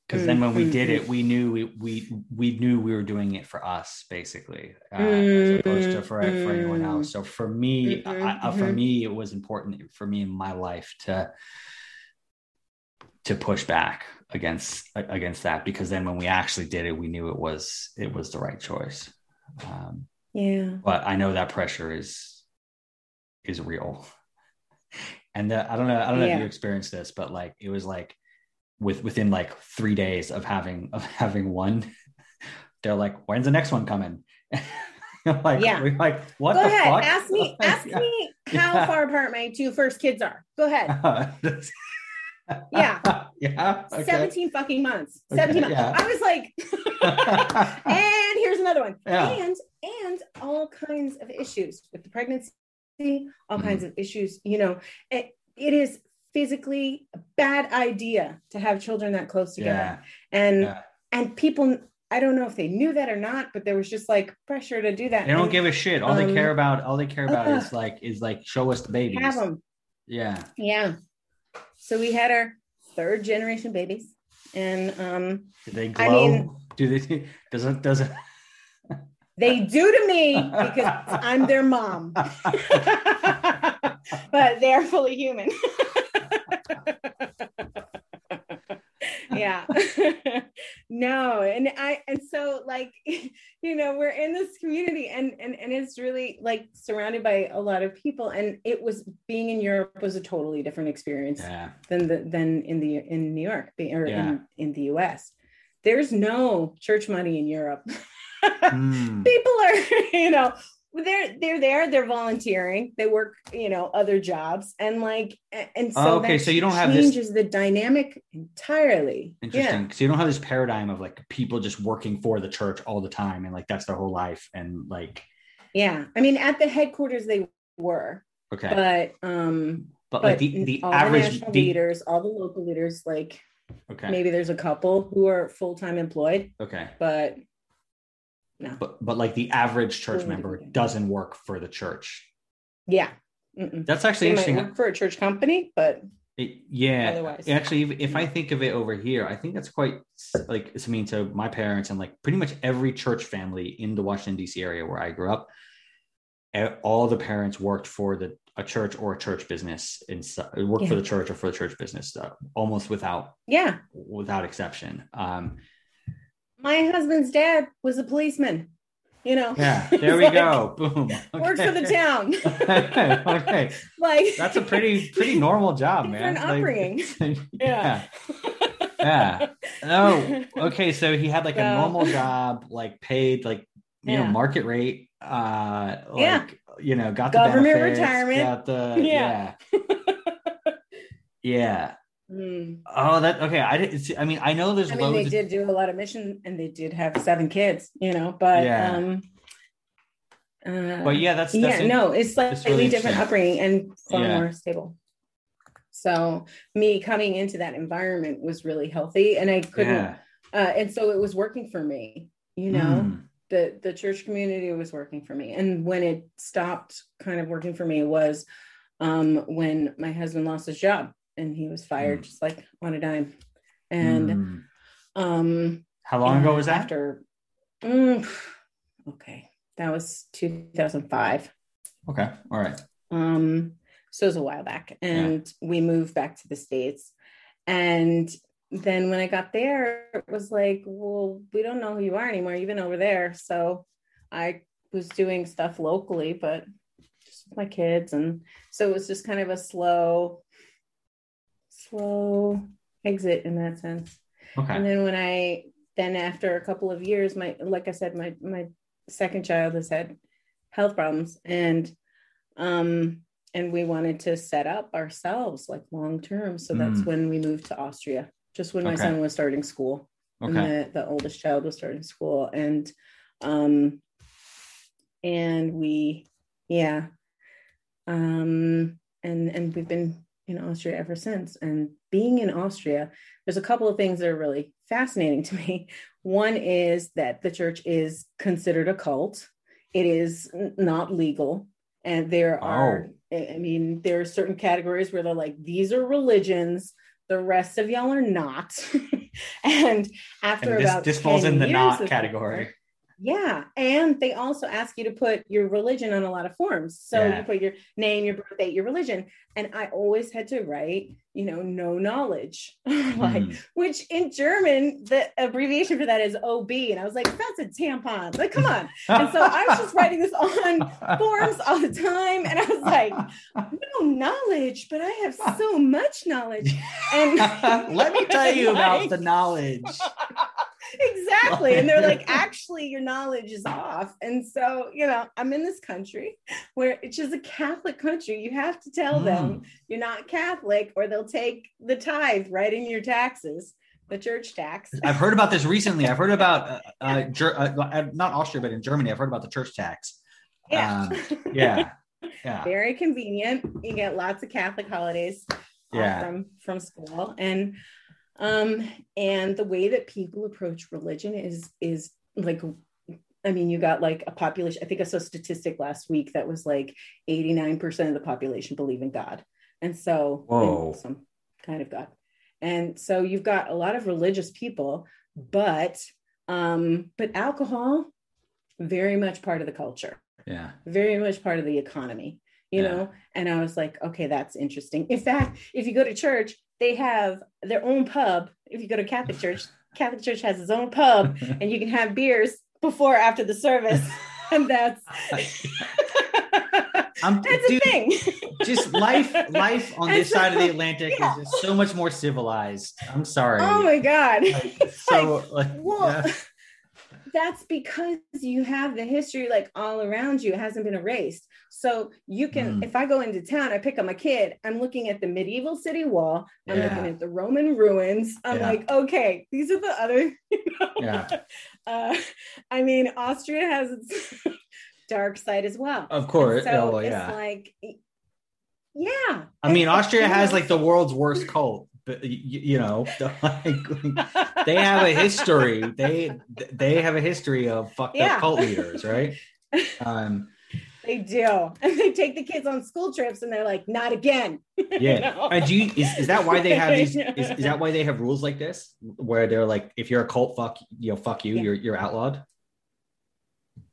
Because mm then when we did it, we knew we we we knew we were doing it for us, basically, uh, mm as opposed to for for anyone mm. else. So for me, mm-hmm. I, uh, for mm-hmm. me, it was important for me in my life to to push back against against that because then when we actually did it, we knew it was it was the right choice. Um, yeah, but I know that pressure is is real. And the, I don't know, I don't know yeah. if you experienced this, but like it was like with within like three days of having of having one, they're like, "When's the next one coming?" like, yeah, we're like, "What Go ahead. fuck?" Ask me, ask yeah. me how yeah. far apart my two first kids are. Go ahead. yeah. Yeah. Okay. 17 fucking months. 17 okay, months. I was like, here's another one. And and all kinds of issues with the pregnancy all kinds mm-hmm. of issues. You know, it, it is physically a bad idea to have children that close together. Yeah. And yeah. and people I don't know if they knew that or not, but there was just like pressure to do that. They don't and, give a shit. All um, they care about, all they care about uh, is like is like show us the babies. Have them. Yeah. Yeah. So we had our third generation babies, and um, do they glow? I mean, do they? Does it? They do to me because I'm their mom. but they're fully human. yeah. no, and I and so like you know, we're in this community and and and it's really like surrounded by a lot of people and it was being in Europe was a totally different experience yeah. than the than in the in New York or yeah. in, in the US. There's no church money in Europe mm. people are you know they're they're there they're volunteering they work you know other jobs and like and so oh, okay so you don't have this changes the dynamic entirely interesting yeah. so you don't have this paradigm of like people just working for the church all the time and like that's their whole life and like yeah i mean at the headquarters they were okay but um but, but like the, the average the, leaders all the local leaders like okay maybe there's a couple who are full-time employed okay but no. But but like the average church member doesn't work for the church. Yeah. Mm-mm. That's actually they interesting. for a church company, but it, yeah, otherwise. actually, if, if I think of it over here, I think that's quite like I mean to my parents and like pretty much every church family in the Washington D.C. area where I grew up, all the parents worked for the a church or a church business and worked yeah. for the church or for the church business, uh, almost without yeah without exception. Um, my husband's dad was a policeman you know yeah there we like, go boom okay. works for the town okay like that's a pretty pretty normal job man like, upbringing yeah yeah oh, okay. So he had like So- a normal job, like paid like you know market rate. Uh, like Yeah. you know, got the Government retirement. Got the yeah, Yeah. yeah. Mm. Oh, that okay. I didn't. See, I mean, I know there's I mean, they did do a lot of mission, and they did have seven kids, you know. But Yeah. um, uh, but yeah, that's, yeah, that's in- no, it's like slightly really different upbringing and far Yeah. more stable. So me coming into that environment was really healthy, and I couldn't, Yeah. uh, and so it was working for me. You know, Mm. the the church community was working for me, and when it stopped, kind of working for me was um, when my husband lost his job and he was fired Mm. just like on a dime, and Mm. um, how long ago was that? after mm, okay that was 2005 Okay. All right. um so it was a while back and we moved back to the states and then when i got there it was like well we don't know who you are anymore you've been over there so i was doing stuff locally but just with my kids and so it was just kind of a slow slow exit in that sense Okay. and then when I then after a couple of years, my like I said, my my second child has had health problems and um and we wanted to set up ourselves like long term. So that's Mm. when we moved to Austria, just when my Okay. son was starting school. And Okay. the, the oldest child was starting school. And um and we yeah. Um and and we've been in Austria ever since. And being in Austria, there's a couple of things that are really fascinating to me. One is that the church is considered a cult. It is not legal. And there are, I mean, there are certain categories where they're like, these are religions, the rest of y'all are not. and after And this, about this falls 10 in the not category. Yeah. And they also ask you to put your religion on a lot of forms. So Yeah. you put your name, your birth date, your religion. And I always had to write, you know, no knowledge. like, Mm. which in German, the abbreviation for that is OB. And I was like, that's a tampon. Like, come on. And so I was just writing this on forms all the time. And I was like, no knowledge, but I have so much knowledge. And Let me tell you about the knowledge. Exactly. And they're like, actually, your knowledge is off. And so, you know, I'm in this country where it's just a Catholic country. You have to tell Mm. them you're not Catholic or they'll take the tithe right in your taxes, the church tax. I've heard about this recently. I've heard about uh, uh, Ger- uh, uh, not Austria, but in Germany. I've heard about the church tax. Yeah. Yeah, yeah, Very convenient. You get lots of Catholic holidays Yeah. from from school. And um and the way that people approach religion is is like I mean, you got like a population. I think I saw a statistic last week that was like 89% of the population believe in God. And so, Whoa. some kind of God. And so you've got a lot of religious people, but, um, but alcohol, very much part of the culture, yeah. very much part of the economy, you Yeah. know? And I was like, okay, that's interesting. In fact, if you go to church, they have their own pub. If you go to Catholic church, Catholic church has its own pub and you can have beers before after the service and that's I'm, that's dude, a thing just life, life on this side of the Atlantic yeah. is just so much more civilized. I'm sorry. oh my god Like, so, like, well yeah. That's because you have the history like all around you it hasn't been erased so you can Mm. if i go into town i pick up my kid i'm looking at the medieval city wall i'm Yeah. looking at the roman ruins i'm Yeah. like okay these are the other you know? Yeah. uh, i mean austria has its dark side as well of course. so oh, it's yeah. like yeah I mean, Austria has like the world's worst cult, but y- y- you know, like, they have a history. They they have a history of fucked Yeah. up cult leaders, right? Um, They do. And they take the kids on school trips and they're like, not again. yeah. know? And do you, is, is that why they have these? Is, is that why they have rules like this, where they're like, if you're a cult, fuck you know, fuck you, Yeah. you're you're outlawed.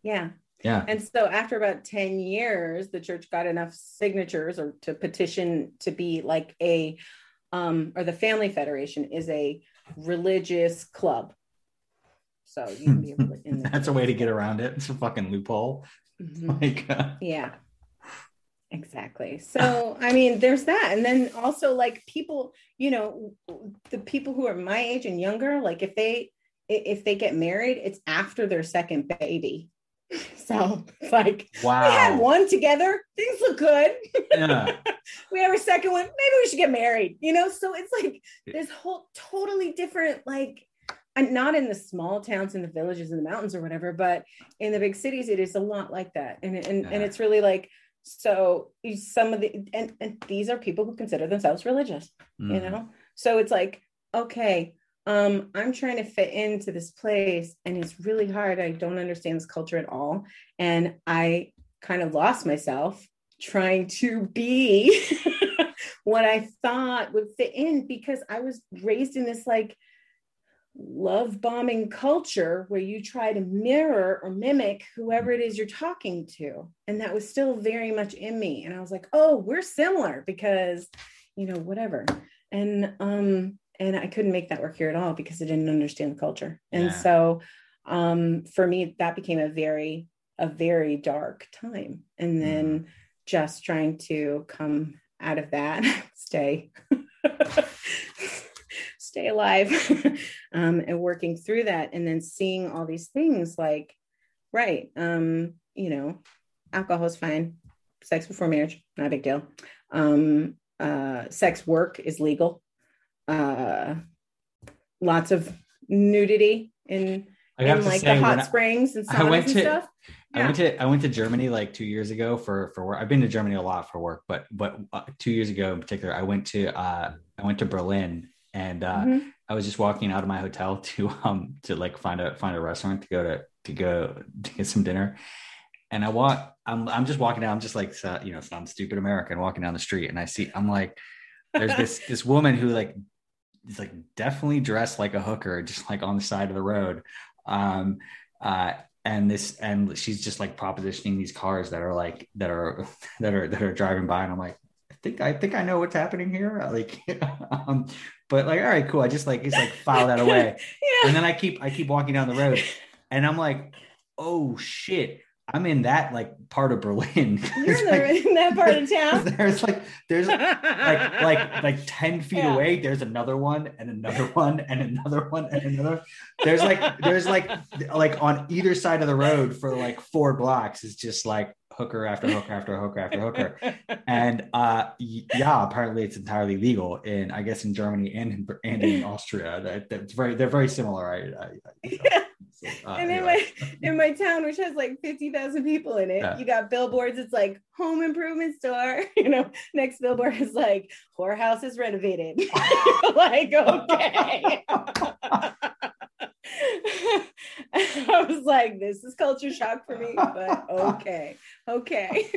Yeah. Yeah. And so after about 10 years, the church got enough signatures or to petition to be like a um or the family federation is a religious club. So you can be in That's a way to get around it. It's a fucking loophole. Mhm. Like, uh, Yeah. Exactly. So, I mean, there's that. And then also, like, people, you know, the people who are my age and younger, like, if they, if they get married, it's after their second baby. So it's like, Wow. we had one together, things look good. Yeah. We have a second one, maybe we should get married, you know? So it's like this whole totally different, like, and not in the small towns and the villages and the mountains or whatever, but in the big cities, it is a lot like that. And, and, and it's really like, so some of the, and, and these are people who consider themselves religious you Mm. know so it's like okay um i'm trying to fit into this place and it's really hard i don't understand this culture at all and i kind of lost myself trying to be what i thought would fit in because i was raised in this like love bombing culture where you try to mirror or mimic whoever it is you're talking to. And that was still very much in me. And i was like oh we're similar because you know whatever. And um and i couldn't make that work here at all because i didn't understand the culture. And Yeah. so um for me that became a very a very dark time. And then just trying to come out of that stay stay alive um and working through that and then seeing all these things like right um you know alcohol is fine sex before marriage not a big deal um uh sex work is legal uh lots of nudity in, in like say, the hot I- springs and I went and to- stuff I went to I went to Germany like two years ago for for work. I've been to Germany a lot for work, but but uh, two years ago in particular, I went to uh, I went to Berlin and uh, Mhm. I was just walking out of my hotel to um to like find a find a restaurant to go to to go to get some dinner, and I walk I'm I'm just walking down I'm just like you know some stupid American walking down the street and I see I'm like there's this this woman who like is like definitely dressed like a hooker just like on the side of the road um uh and this and she's just like propositioning these cars that are like that are that are that are driving by and i'm like i think i think i know what's happening here like um but like all right cool i just like it's like file that away. Yeah and then i keep i keep walking down the road and i'm like oh shit i'm in that like part of berlin. You're in, the, in that part of town? there's like there's like like like 10 feet Yeah. away there's another one and another one and another one and another there's like there's like like on either side of the road for like four blocks is just like hooker after hooker after hooker after hooker and uh yeah apparently it's entirely legal in i guess in germany and in, and in austria that, that's very they're very similar I, I, Yeah. so, uh, and in anyway. my in my town, which has like fifty thousand people in it, Yeah. you got billboards. It's like home improvement store. You know, next billboard is like whorehouse is renovated. like okay. I was like, this is culture shock for me, but okay, okay.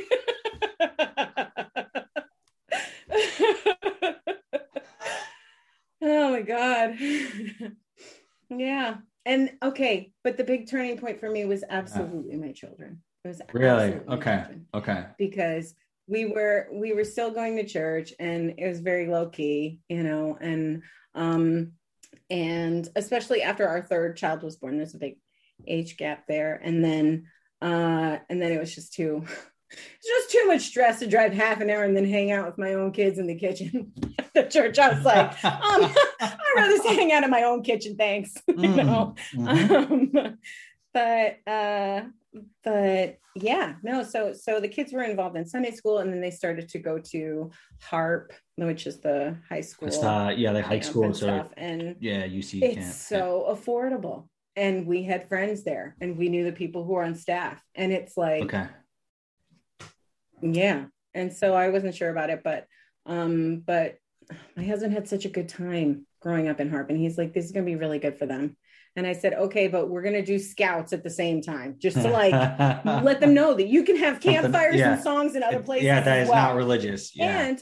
oh my god. yeah. And okay, but the big turning point for me was absolutely my children. It was really okay okay because we were we were still going to church and it was very low key, you know, and um and especially after our third child was born, there's a big age gap there, and then uh and then it was just too it's just too much stress to drive half an hour and then hang out with my own kids in the kitchen at the church. I was like, um, I'd rather just hang out in my own kitchen, thanks. you know. Mhm. Um, but uh but yeah no so so the kids were involved in sunday school and then they started to go to HARP which is the high school It's, uh, yeah the high school and so stuff and yeah uc it's camp. so affordable. And we had friends there and we knew the people who were on staff. And it's like okay. Yeah. And so i wasn't sure about it but um but my husband had such a good time growing up in HARP and he's like this is going to be really good for them and i said okay but we're going to do scouts at the same time just to like let them know that you can have campfires yeah. and songs in other places yeah that is well. not religious yeah and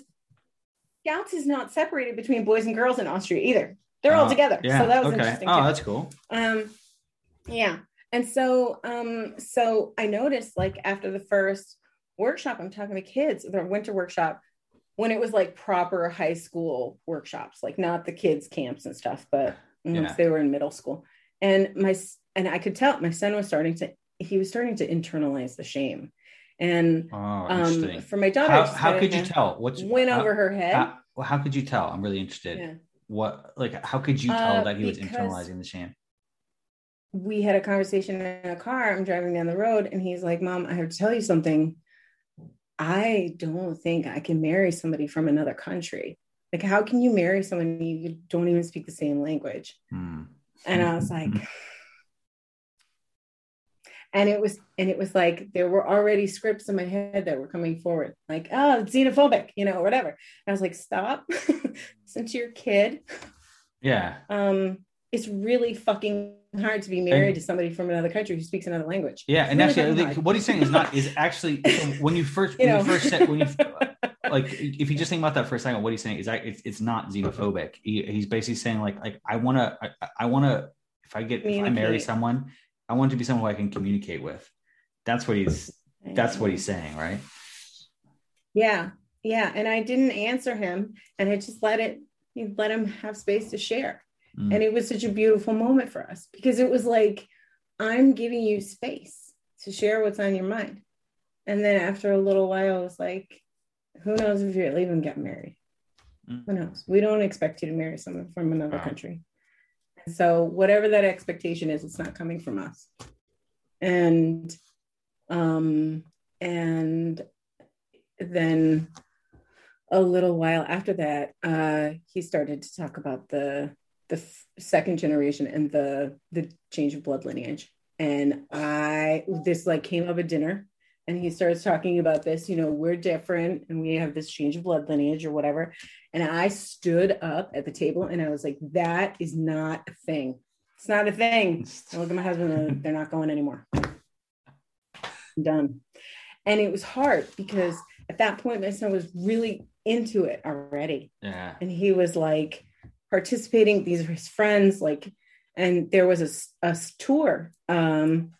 scouts is not separated between boys and girls in austria either they're all Oh, together yeah so that was okay interesting oh too. that's cool Um, yeah. And so, um, so I noticed like after the first workshop, I'm talking to kids, the winter workshop, when it was like proper high school workshops, like not the kids camps and stuff, but once Yeah. they were in middle school. And my, and I could tell my son was starting to, he was starting to internalize the shame. And Oh, um, for my daughter, how how could you tell? What's Went how- over her head. How, well, how could you tell? I'm really interested. yeah. What like how could you tell Uh, that he was internalizing the shame? we had a conversation in a car. I'm driving down the road, and he's like, "Mom, I have to tell you something. I don't think I can marry somebody from another country. Like, how can you marry someone you don't even speak the same language?" Hmm. And I was like, and it was, and it was like there were already scripts in my head that were coming forward, like, "Oh, xenophobic," you know, or whatever. And I was like, "Stop, since you're a kid." Yeah. um it's really fucking hard to be married to somebody from another country who speaks another language Yeah, It's and really actually, what he's saying is not is actually when you first You when you know. first said when you like if you just think about that for a second, what he's saying is that it's, it's not xenophobic. He, he's basically saying like like I want to I, I want to if I get if I marry someone, I want to be someone who I can communicate with. That's what he's that's what he's saying, right? yeah yeah and i didn't answer him and i just let it let him have space to share Mm. and it was such a beautiful moment for us because it was like i'm giving you space to share what's on your mind and then after a little while it was like who knows if you'll even get married? Mm. who knows? We don't expect you to marry someone from another Wow. country. So whatever that expectation is it's not coming from us. And um and then a little while after that uh he started to talk about the the f- second generation and the the change of blood lineage. And i this like came up at dinner and he starts talking about this you know we're different and we have this change of blood lineage or whatever. And i stood up at the table and i was like that is not a thing. It's not a thing. I look at my husband and they're not going anymore. I'm done. And it was hard because at that point my son was really into it already. Yeah. and he was like participating these are his friends like and there was a tour um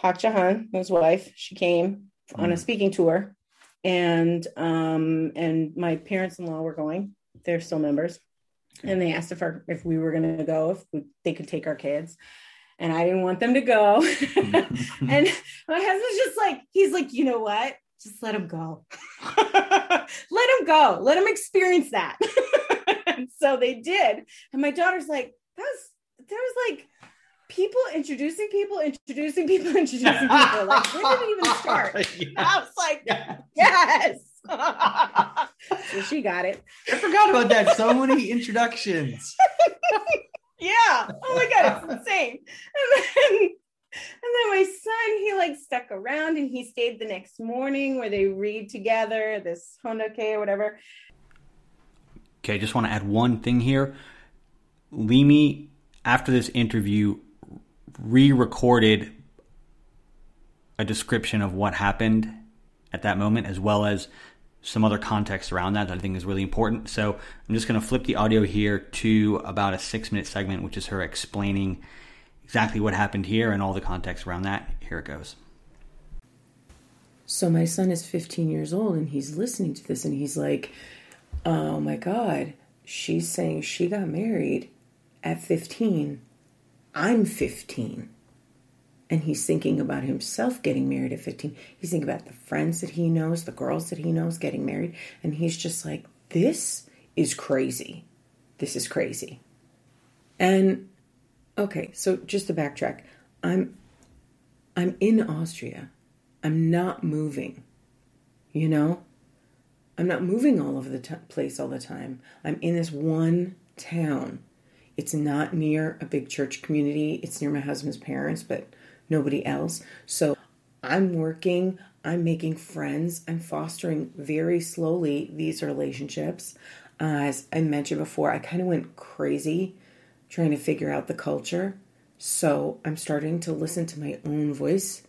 Hak Ja Han, his wife she came on a Mm. speaking tour. And um and my parents-in-law were going. They're still members. And they asked if our if we were going to go if we, they could take our kids. And i didn't want them to go. And my husband's just like he's like you know what? Just let him go. Let him go. Let him experience that. And so they did. And my daughter's like that was there was like people introducing people introducing people introducing people like when did it even start i was like Yeah. yes so she got it I forgot about that. So many introductions. Yeah. Oh my god, it's insane. And then, and then my son, he like stuck around and he stayed the next morning where they read together this Hoon Dok Hae or whatever. Okay, I just want to add one thing here. Limi, after this interview, re recorded a description of what happened at that moment, as well as some other context around that that I think is really important. So I'm just going to flip the audio here to about a six minute segment, which is her explaining exactly what happened here and all the context around that. Here it goes. So my son is 15 years old and he's listening to this and he's like, "Oh my god, she's saying she got married at 15. I'm 15." And he's thinking about himself getting married at 15. He's thinking about the friends that he knows, the girls that he knows getting married, and he's just like, "This is crazy. This is crazy." And okay, so just to backtrack, I'm I'm in Austria. I'm not moving. You know? I'm not moving all over the t- place all the time. I'm in this one town. It's not near a big church community. It's near my husband's parents, but nobody else. So I'm working, I'm making friends, I'm fostering very slowly these relationships. Uh, as I mentioned before, I kind of went crazy trying to figure out the culture. So I'm starting to listen to my own voice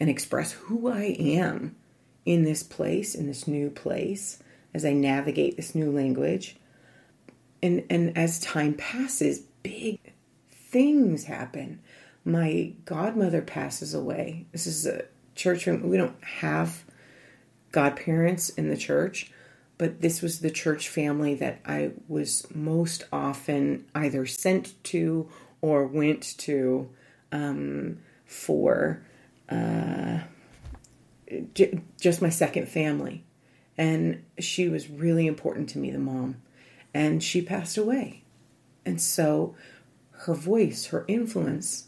and express who I am in this place, in this new place, as I navigate this new language. And and as time passes, big things happen. My godmother passes away. This is a church we don't have godparents in the church, but this was the church family that I was most often either sent to or went to um, for uh, j- just my second family. And she was really important to me, the mom. And she passed away. And so her voice, her influence,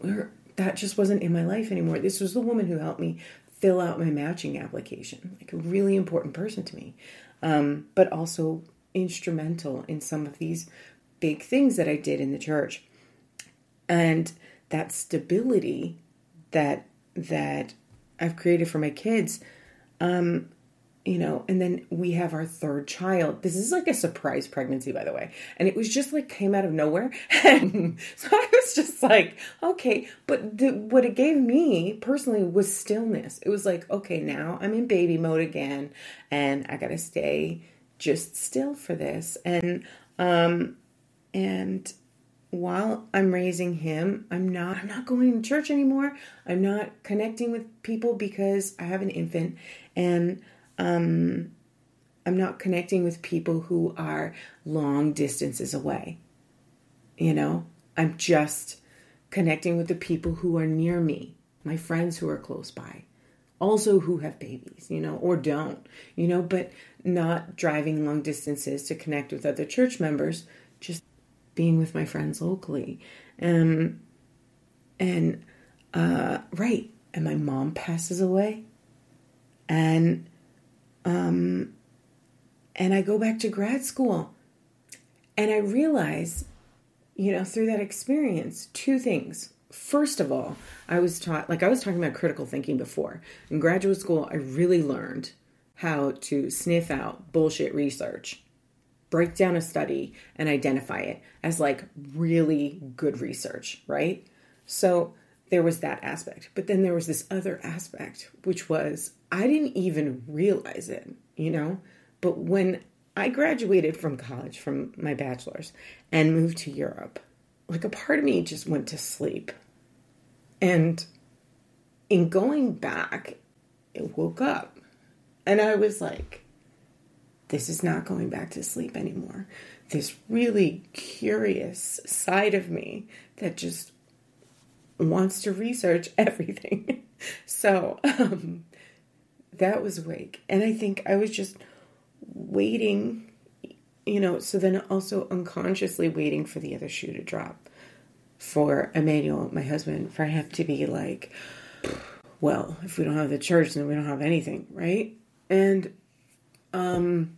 her, that just wasn't in my life anymore. This was the woman who helped me fill out my matching application, like a really important person to me, um, but also instrumental in some of these big things that I did in the church. And that stability that that I've created for my kids, um, you know, and then we have our third child. This is like a surprise pregnancy, by the way. And it was just like came out of nowhere. And so I was just like, okay. But the, what it gave me personally was stillness. It was like, okay, now I'm in baby mode again and I got to stay just still for this. And, um, and while I'm raising him, I'm not I'm not going to church anymore. I'm not connecting with people because I have an infant and um I'm not connecting with people who are long distances away. You know, I'm just connecting with the people who are near me, my friends who are close by, also who have babies, you know, or don't, you know, but not driving long distances to connect with other church members, just being with my friends locally. Um, and, uh, right. And my mom passes away. And, um, and I go back to grad school. And I realize, you know, through that experience, two things. First of all, I was taught, like I was talking about critical thinking before. In graduate school, I really learned how to sniff out bullshit research break down a study and identify it as like really good research, right? So there was that aspect. But then there was this other aspect, which was I didn't even realize it, you know? But when I graduated from college, from my bachelor's, and moved to Europe, like a part of me just went to sleep. And in going back, it woke up. And I was like, this is not going back to sleep anymore. This really curious side of me that just wants to research everything. so um, that was awake. And I think I was just waiting, you know, so then also unconsciously waiting for the other shoe to drop. For Emmanuel, my husband, for him to be like, well, if we don't have the church, then we don't have anything, right? And um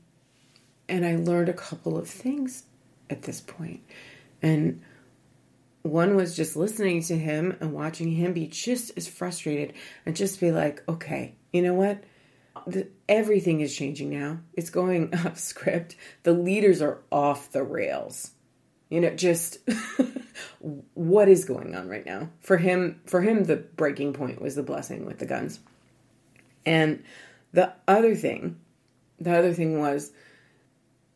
and I learned a couple of things at this point. And one was just listening to him and watching him be just as frustrated and just be like, okay, you know what? The, everything is changing now. It's going off script. The leaders are off the rails. You know, just what is going on right now? For him, for him, the breaking point was the blessing with the guns. And the other thing, the other thing was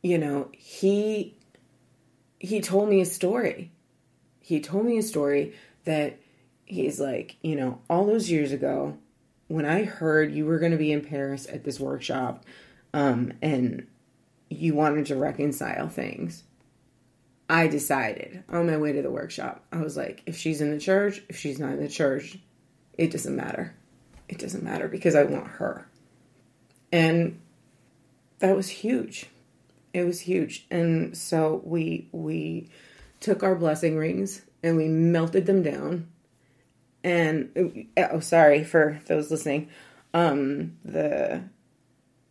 you know, he he told me a story. He told me a story that he's like, you know, all those years ago when I heard you were going to be in Paris at this workshop um and you wanted to reconcile things. I decided on my way to the workshop. I was like, if she's in the church, if she's not in the church, it doesn't matter. It doesn't matter because I want her. And that was huge it was huge. And so we we took our blessing rings and we melted them down. And oh, sorry for those listening. Um, the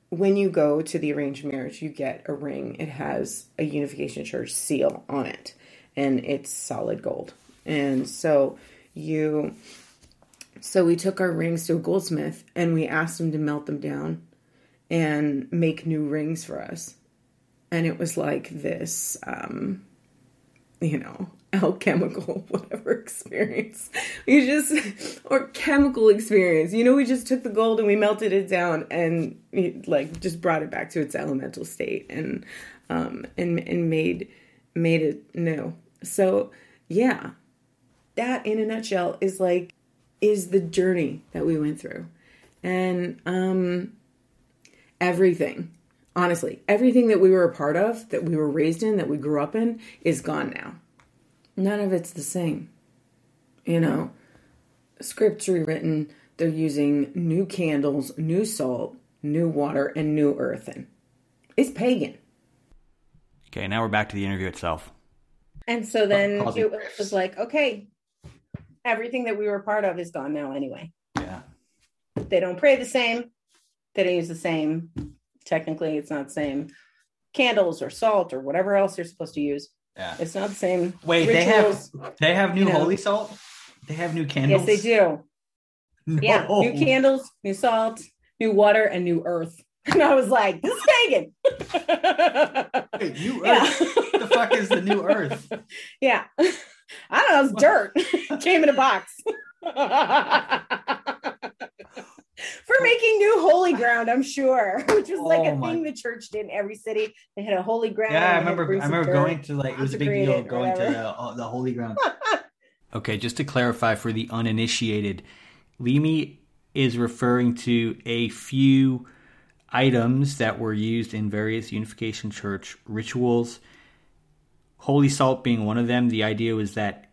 when you go to the arranged marriage, you get a ring. It has a Unification Church seal on it, and it's solid gold. And so you, so we took our rings to a goldsmith and we asked him to melt them down and make new rings for us and it was like this um you know alchemical whatever experience. We just or chemical experience. You know we just took the gold and we melted it down and like just brought it back to its elemental state and um and and made made it new. So yeah that in a nutshell is like is the journey that we went through. And um everything Honestly, everything that we were a part of, that we were raised in, that we grew up in, is gone now. None of it's the same. You know, scripts rewritten, they're using new candles, new salt, new water, and new earthen. It's pagan. Okay, now we're back to the interview itself. And so then causing it rifts. was like, okay, everything that we were part of is gone now anyway. Yeah. They don't pray the same. They don't use the same. Technically, it's not the same candles or salt or whatever else you're supposed to use. Yeah. It's not the same. Wait, they have they have new you know. holy salt? They have new candles? Yes, they do. No. Yeah, new candles, new salt, new water, and new earth. And I was like, this is pagan. Wait, new earth? What the fuck is the new earth? yeah. I don't know. It's dirt. Came in a box. For making new holy ground, I'm sure, which was like Oh a my- thing the church did in every city. They had a holy ground. Yeah, I they had to remember. I remember going to like it was a big deal going to the, uh, the holy ground. okay, just to clarify for the uninitiated, Limi is referring to a few items that were used in various Unification Church rituals. Holy salt being one of them. The idea was that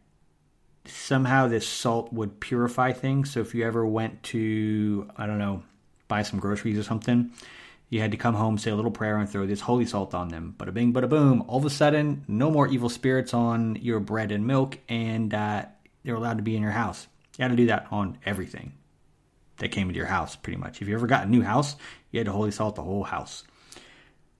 somehow this salt would purify things. So if you ever went to, I don't know, buy some groceries or something, you had to come home, say a little prayer, and throw this holy salt on them. Bada bing, bada boom. All of a sudden, no more evil spirits on your bread and milk, and uh, they're allowed to be in your house. You had to do that on everything that came into your house, pretty much. If you ever got a new house, you had to holy salt the whole house.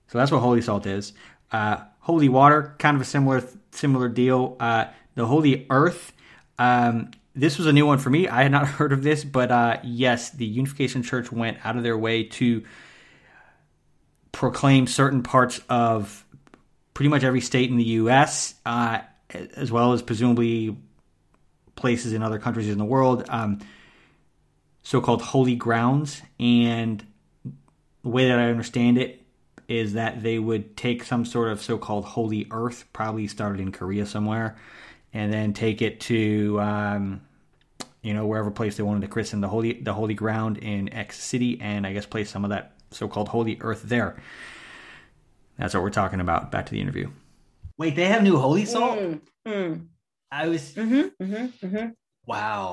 So that's what holy salt is. Uh, holy water, kind of a similar similar deal. Uh, the holy earth. Um, this was a new one for me. I had not heard of this, but uh, yes, the Unification Church went out of their way to proclaim certain parts of pretty much every state in the U.S., uh, as well as presumably places in other countries in the world, um, so-called holy grounds. And the way that I understand it is that they would take some sort of so-called holy earth, probably started in Korea somewhere, and then take it to um, you know wherever place they wanted to christen the holy the holy ground in X city, and I guess place some of that so-called holy earth there. That's what we're talking about. Back to the interview. Wait, they have new holy salt. Mm, mm, I was mhm, mhm, mhm. wow.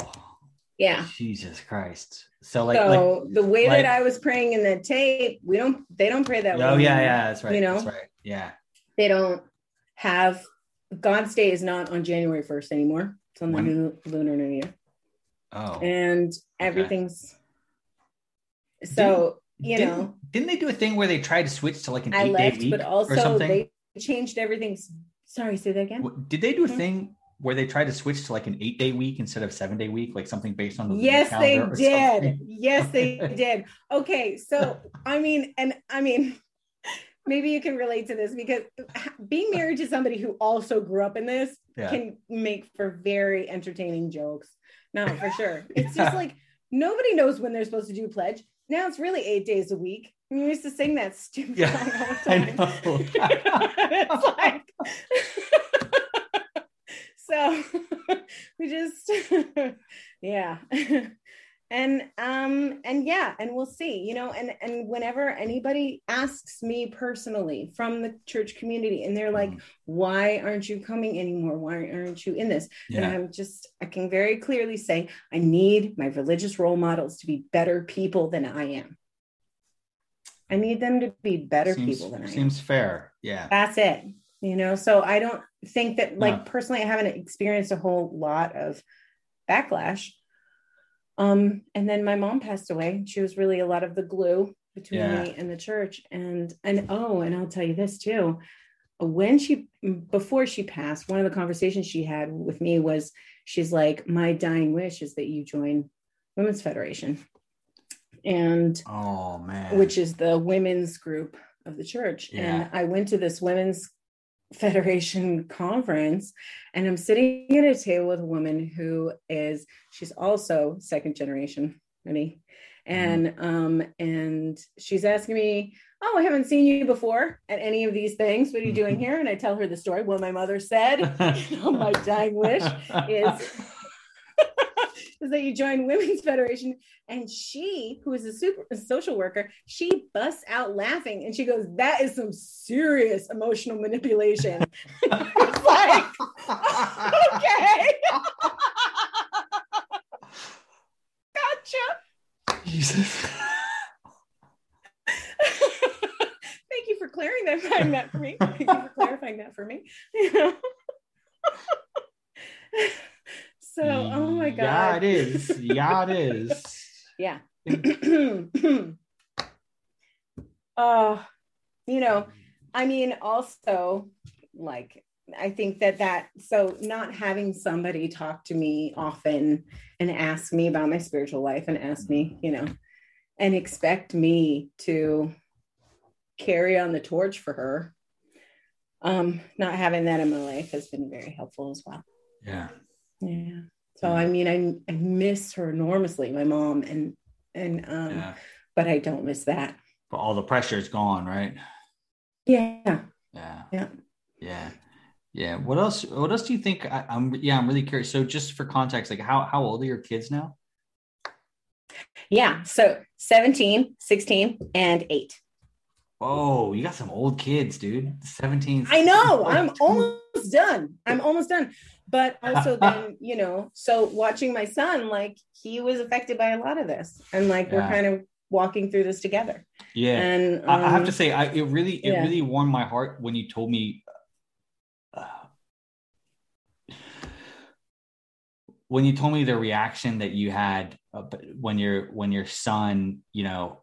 Yeah. Jesus Christ. So like, so like the way like- that I was praying in the tape, we don't. They don't pray that way. oh yeah, yeah, that's right. You know? that's right. Yeah. They don't have God's Day is not on January first anymore. It's on the new lunar new year, Oh. and everything's. So you didn't, know, didn't they do a thing where they tried to switch to like an I eight day week but or also something? they changed everything. Sorry, say that again. Did they do a Mhm. thing where they tried to switch to like an eight day week instead of seven day week, like something based on the Yes, they did. something? Yes, they did. Okay, so I mean, and I mean, maybe you can relate to this because being married to somebody who also grew up in this Yeah. can make for very entertaining jokes. No, for sure. It's Yeah. just like nobody knows when they're supposed to do pledge. Now it's really eight days a week. We used to sing that stupid Yeah, song all the time. it's like so we just yeah and um and yeah and we'll see you know and and whenever anybody asks me personally from the church community and they're like Mhm. why aren't you coming anymore why aren't you in this and i'm just i can very clearly say i need my religious role models to be better people than i am i need them to be better seems, people than i am seems fair. Yeah. that's it you know so i don't think that like No. personally i haven't experienced a whole lot of backlash um and then my mom passed away she was really a lot of the glue between Yeah. me and the church and and oh and i'll tell you this too when she before she passed one of the conversations she had with me was she's like my dying wish is that you join women's federation and Oh man. which is the women's group of the church. Yeah. And I went to this women's federation conference and I'm sitting at a table with a woman who is she's also second generation ready and um and she's asking me oh i haven't seen you before at any of these things. What are you doing here? And i tell her the story. What my mother said my dying wish is is that you join women's federation and she who is a super a social worker she busts out laughing and she goes that is some serious emotional manipulation it's like okay gotcha. Jesus. Thank you for clarifying that, that for me. Thank you for clarifying that for me. You know? So, oh my god. Yeah, it is. Yeah, it is. Yeah. uh, you know, I mean, also, like, I think that that so not having somebody talk to me often and ask me about my spiritual life and ask me, you know, and expect me to carry on the torch for her. Um, not having that in my life has been very helpful as well. Yeah. Yeah. So I mean, I I miss her enormously, my mom, and and um, Yeah. but I don't miss that. But all the pressure is gone, right? Yeah. Yeah. Yeah. Yeah. Yeah. What else? What else do you think? I, I'm yeah. I'm really curious. So just for context, like how how old are your kids now? Yeah. So 17, 16, and eight. Whoa, you got some old kids, dude. 17. I know. I'm almost done. I'm almost done. But also then, you know, so watching my son, like he was affected by a lot of this. And like we're kind of walking through this together. Yeah. And I, I have um, to say, I it really it yeah. really warmed my heart when you told me uh, when you told me the reaction that you had uh, when your when your son, you know,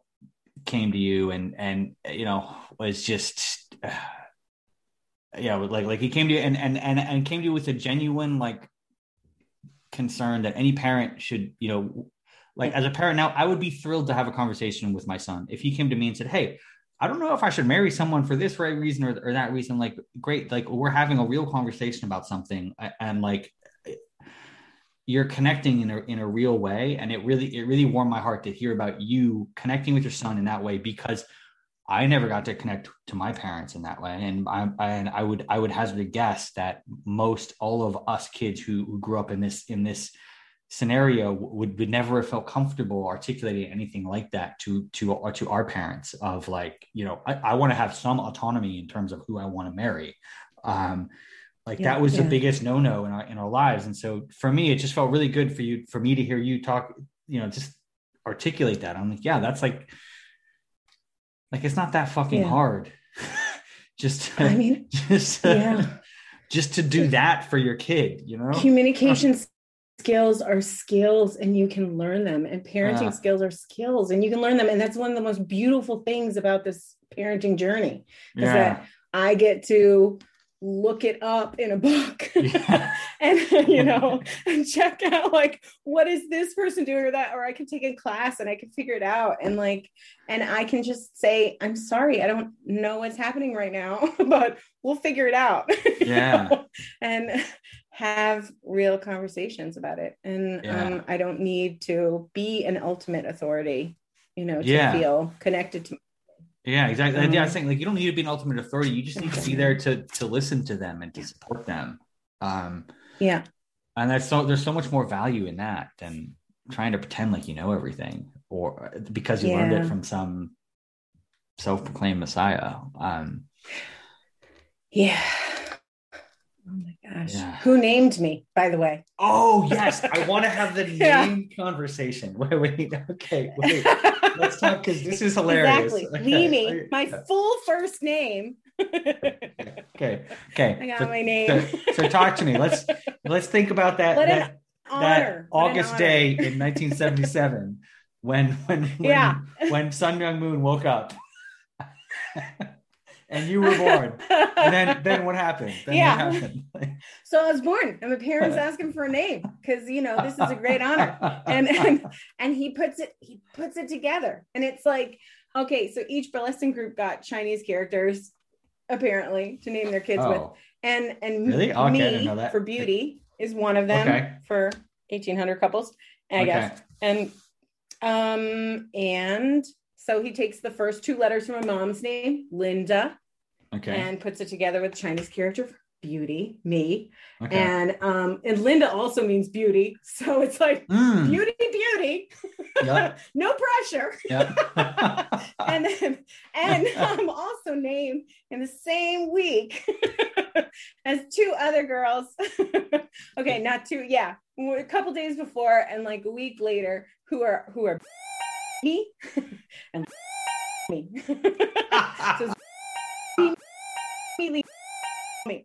came to you and and you know was just uh, yeah, like like he came to you and and and and came to you with a genuine like concern that any parent should, you know, like as a parent now, I would be thrilled to have a conversation with my son if he came to me and said, "Hey, I don't know if I should marry someone for this right reason or, or that reason." Like, great, like we're having a real conversation about something, and like you're connecting in a in a real way, and it really it really warmed my heart to hear about you connecting with your son in that way because I never got to connect to my parents in that way, and I and I would I would hazard a guess that most all of us kids who, who grew up in this in this scenario would would never have felt comfortable articulating anything like that to to or to our parents of like you know I, I want to have some autonomy in terms of who I want to marry. Um like Yeah, that was the biggest no-no in our in our lives. And so for me it just felt really good for you for me to hear you talk you know just articulate that. I'm like yeah that's like like it's not that fucking Yeah. hard just to, I mean, just to, yeah. just to do that for your kid you know communication skills are skills and you can learn them and parenting Yeah. skills are skills and you can learn them and that's one of the most beautiful things about this parenting journey is yeah that i get to look it up in a book Yeah. and you know and check out like what is this person doing or that or i can take a class and i can figure it out and like and i can just say i'm sorry i don't know what's happening right now but we'll figure it out you Yeah. know? and have real conversations about it and Yeah. um, i don't need to be an ultimate authority you know to Yeah. feel connected to Yeah, exactly. yeah, I was saying like you don't need to be an ultimate authority. You just need to be there to to listen to them and to support them. Um, yeah and that's so there's so much more value in that than trying to pretend like you know everything or because you learned it from some self-proclaimed messiah. Um, yeah oh my gosh Yeah. who named me by the way oh yes, I want to have the Yeah. name conversation. Wait, wait, okay, wait. Let's talk because this is hilarious. Exactly. Okay. Mimi, my full first name. Okay, okay. I got So- my name. so, so talk to me. Let's let's think about that. What that that August day in 1977 when when when, Yeah. when Sun Myung Moon woke up and you were born. And then then what happened? Then Yeah. what happened? so I was born, and my parents asked him for a name because you know this is a great honor. And and and he puts it he puts it together, and it's like okay, so each blessing group got Chinese characters apparently to name their kids with, oh, and and Really? Okay, me didn't know that. for beauty is one of them Okay. for 1800 couples, I guess. and um and so he takes the first two letters from my mom's name linda okay. and puts it together with chinese character for beauty me okay. and um and linda also means beauty so it's like Mm. beauty beauty Yep. no pressure. Yep. and then, and I'm also named in the same week as two other girls. okay, not two. Yeah, a couple days before, and like a week later, who are who are me and me. so me, me,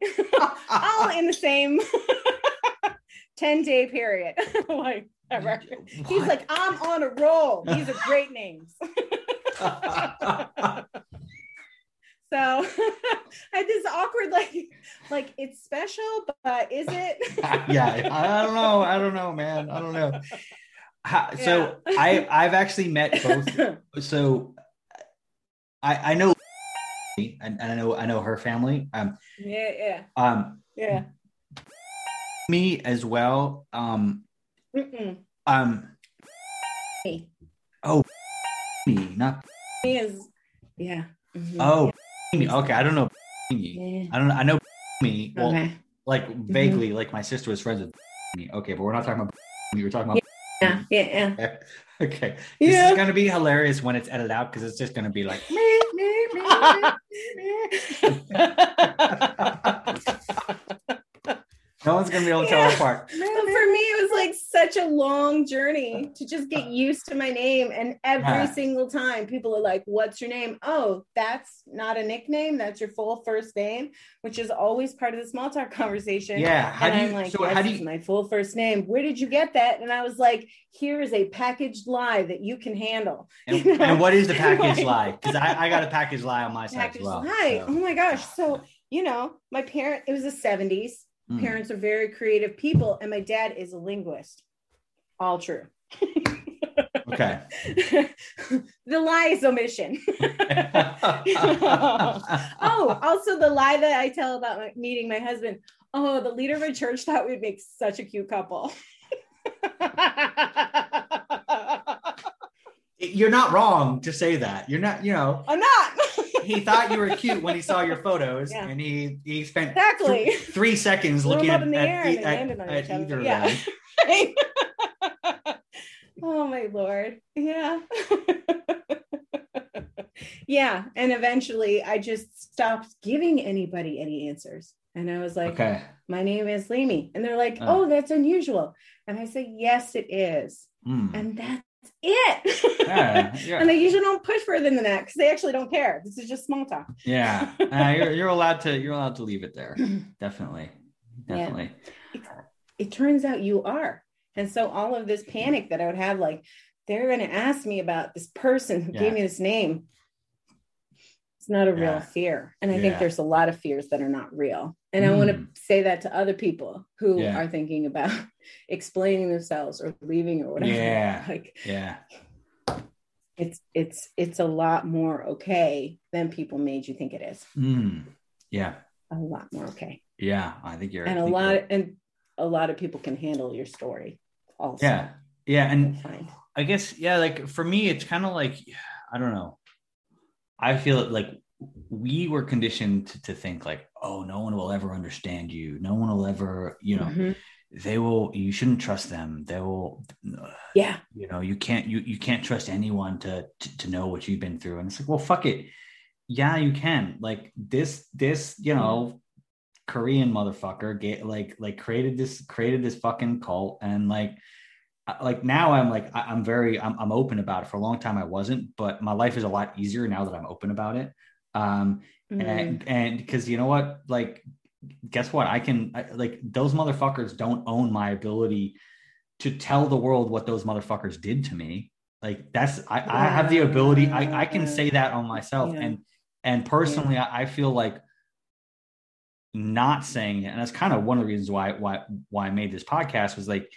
all in the same 10 day period. like, ever. He's like, I'm on a roll. These are great names. So I had this awkward, like, like it's special, but is it? yeah, I don't know. I don't know, man. I don't know. How, So I I've actually met both. So I I know and, and I know I know her family. Um yeah, yeah, um yeah. me as well. Um Mm-mm. um Me. me not Me is, yeah. Mhm. oh me. Okay, I don't know me. yeah. I don't know. I know me. Well, Okay. like vaguely, like my sister was friends with me. Okay, but we're not talking about me. We're talking about Yeah, yeah, yeah. okay. This Yeah. is gonna be hilarious when it's edited out because it's just gonna be like no one's gonna be able to tell Yeah. apart. But for me, it was like such a long journey to just get used to my name. And every Yeah. single time people are like, What's your name? Oh, that's not a nickname. That's your full first name, which is always part of the small talk conversation. Yeah. How and do I'm you? like, so how do you? my full first name. Where did you get that? And I was like, here is a packaged lie that you can handle. And, you know? and what is the package Like- lie? Because I, I got a package lie on my side as well. lie. so. Oh my gosh. So, you know, my parent, it was the 70s. Mm. Parents are very creative people, and my dad is a linguist. All true. Okay. the lie is omission. oh, also the lie that I tell about my, meeting my husband. Oh, the leader of a church thought we'd make such a cute couple. You're not wrong to say that. You're not. You know, I'm not. He thought you were cute when he saw your photos, Yeah. and he he spent exactly. th- three seconds looking at, at, at- at each other. either Yeah. of them. oh my lord. Yeah. yeah. And eventually I just stopped giving anybody any answers. And I was like, Okay. my name is Limi. And they're like, Oh. oh, that's unusual. And I say, yes, it is. Hmm. And that's it. Yeah, yeah. And they usually don't push further than that because they actually don't care. This is just small talk. Yeah, uh, you're you're allowed to you're allowed to leave it there. Definitely, Yeah. definitely. it turns out you are. And so all of this panic that I would have, like, they're going to ask me about this person who Yeah. gave me this name. It's not a real fear. And I think there's a lot of fears that are not real. And I want to Mm. say that to other people who Yeah. are thinking about explaining themselves or leaving or whatever. Yeah. Like Yeah, it's it's it's a lot more okay than people made you think it is. Hmm. yeah, A lot more okay. yeah. I think you're. and a lot you're- and a lot of people can handle your story also. Yeah, yeah, and. I guess yeah, like for me, it's kind of like I don't know. I feel like we were conditioned to, to think like, oh, no one will ever understand you. No one will ever, you know, Mhm. they will. You shouldn't trust them. They will. Yeah. you know you can't you you can't trust anyone to, to to know what you've been through and it's like well fuck it yeah you can like this this you know korean motherfucker get like like created this created this fucking cult and like like now i'm like i'm very I'm, I'm open about it for a long time i wasn't but my life is a lot easier now that i'm open about it um Mm. and and because you know what like guess what i can I, like those motherfuckers don't own my ability to tell the world what those motherfuckers did to me like that's i, I have the ability I, I can say that on myself Yeah. and and personally I, I feel like not saying it and that's kind of one of the reasons why why why i made this podcast was like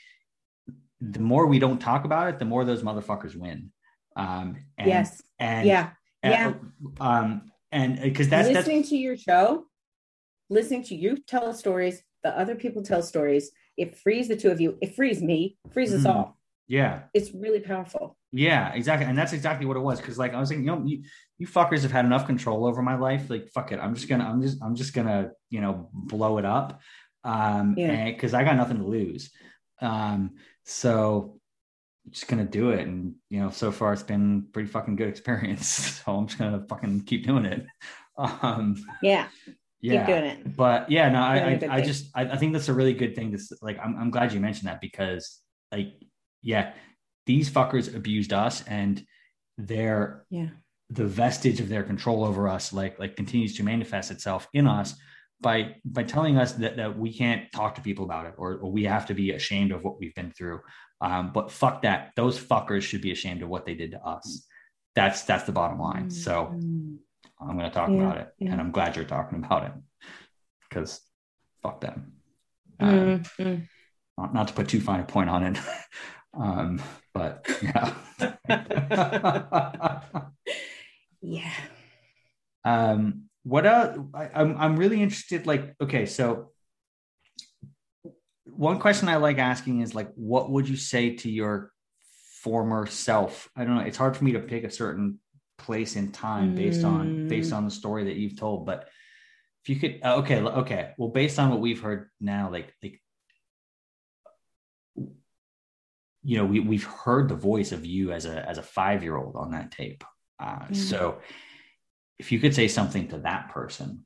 the more we don't talk about it the more those motherfuckers win um and, yes. and yeah. and, yeah. um and because that's that's listening to your show, listening to you tell stories, the other people tell stories, it frees the two of you. It frees me, frees us Mhm. all. yeah It's really powerful. Yeah, exactly. And that's exactly what it was. Cause like I was thinking, you know, you, you fuckers have had enough control over my life. Like, fuck it. I'm just gonna, I'm just, I'm just gonna, you know, blow it up. Um, Yeah. cause I got nothing to lose. Um, so just gonna do it. And you know, so far it's been pretty fucking good experience. So I'm just gonna fucking keep doing it. Um, Yeah. yeah, Keep doing it. but yeah, no, I, I, I just, I, I think that's a really good thing. To like, I'm, I'm glad you mentioned that because, like, yeah, these fuckers abused us, and their Yeah. the vestige of their control over us, like, like continues to manifest itself in us by by telling us that that we can't talk to people about it, or, or we have to be ashamed of what we've been through. Um, but fuck that, those fuckers should be ashamed of what they did to us. That's that's the bottom line. So. Mm. I'm going to talk Yeah, about it, yeah. and I'm glad you're talking about it because fuck them. Um, Mm, mm. not, not to put too fine a point on it, um, but yeah. Yeah. um, what else? I, I'm I'm really interested. Like, okay, so one question I like asking is like, what would you say to your former self? I don't know. It's hard for me to pick a certain place in time based on Mm. based on the story that you've told, but if you could, uh, okay, okay. Well, based on what we've heard now, like like you know, we we've heard the voice of you as a as a five year old on that tape. Uh, Mm. So, if you could say something to that person,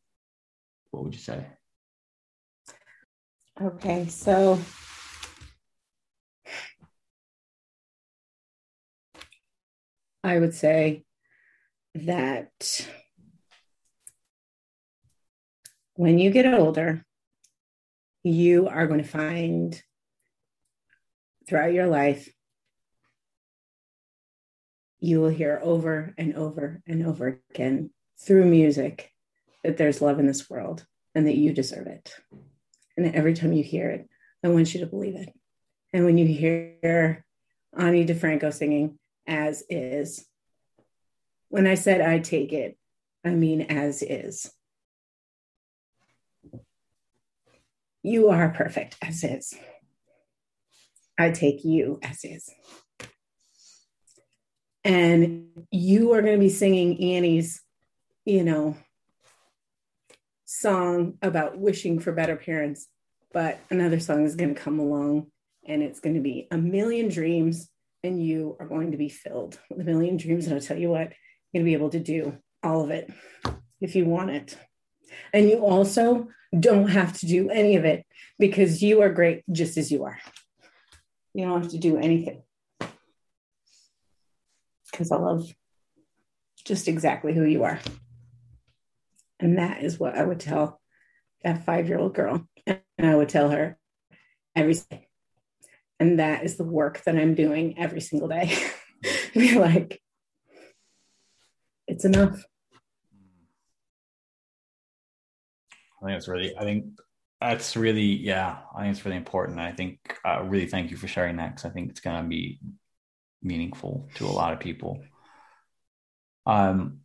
what would you say? Okay. So I would say that when you get older, you are going to find throughout your life, you will hear over and over and over again through music that there's love in this world and that you deserve it. And every time you hear it, I want you to believe it. And when you hear Ani DiFranco singing, as is, when I said I take it, I mean as is. You are perfect as is. I take you as is. And you are going to be singing Ani's, you know, song about wishing for better parents, but another song is going to come along and it's going to be a million dreams, and you are going to be filled with a million dreams. And I'll tell you what, you're going to be able to do all of it if you want it. And you also don't have to do any of it because you are great just as you are. You don't have to do anything because I love just exactly who you are. And that is what I would tell that five year old girl. And I would tell her everything. And that is the work that I'm doing every single day. Be like, it's enough. I think it's really, I think that's really, yeah, I think it's really important. I think, uh, really thank you for sharing that because I think it's going to be meaningful to a lot of people. Um,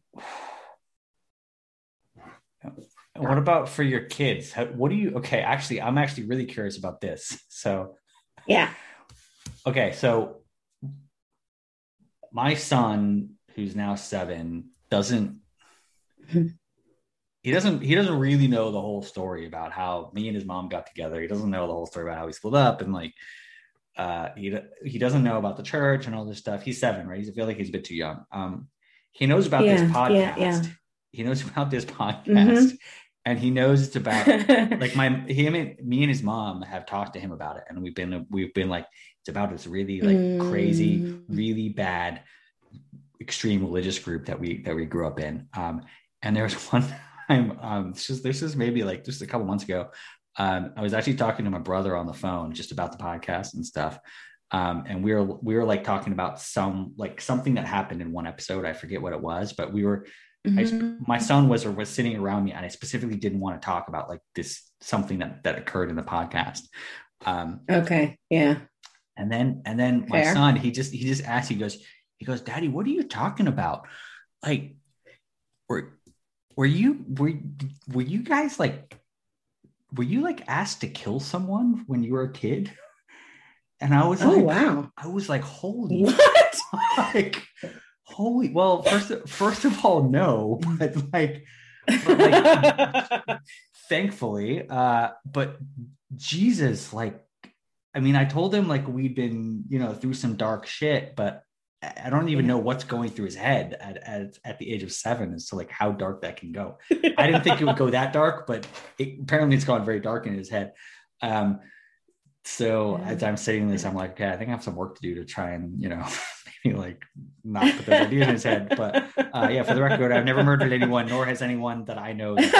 what about for your kids? How, what do you, okay, actually, I'm actually really curious about this. So, Yeah. okay, so my son, who's now seven, doesn't he doesn't he doesn't really know the whole story about how me and his mom got together. He doesn't know the whole story about how we split up and like uh he he doesn't know about the church and all this stuff. He's seven, right? He's I feel like he's a bit too young. Um he knows about this podcast. yeah, yeah. He knows about this podcast Mhm. And he knows it's about like my him and me and his mom have talked to him about it and we've been we've been like it's about this really like crazy Mm. really bad extreme religious group that we that we grew up in. Um and there was one time um this is this is maybe like just a couple months ago um i was actually talking to my brother on the phone just about the podcast and stuff. Um and we were we were like talking about some like something that happened in one episode. I forget what it was but we were I, Mhm. my son was or was sitting around me and i specifically didn't want to talk about like this something that that occurred in the podcast um okay. Yeah. and then and then my son he just he just asked he goes he goes daddy what are you talking about like were were you were were you guys like were you like asked to kill someone when you were a kid and i was Oh, like wow. i was like holy What? like holy well first first of all no but like but like thankfully uh but jesus like I mean, I told him like we'd been, you know, through some dark shit, but I don't even know what's going through his head at, at, at the age of seven as to like how dark that can go. I didn't think it would go that dark, but it, apparently it's gone very dark in his head. Um, so as I'm saying this, I'm like, okay, I think I have some work to do to try and, you know, maybe like not put those ideas in his head. But uh, yeah, for the record, I've never murdered anyone, nor has anyone that I know this,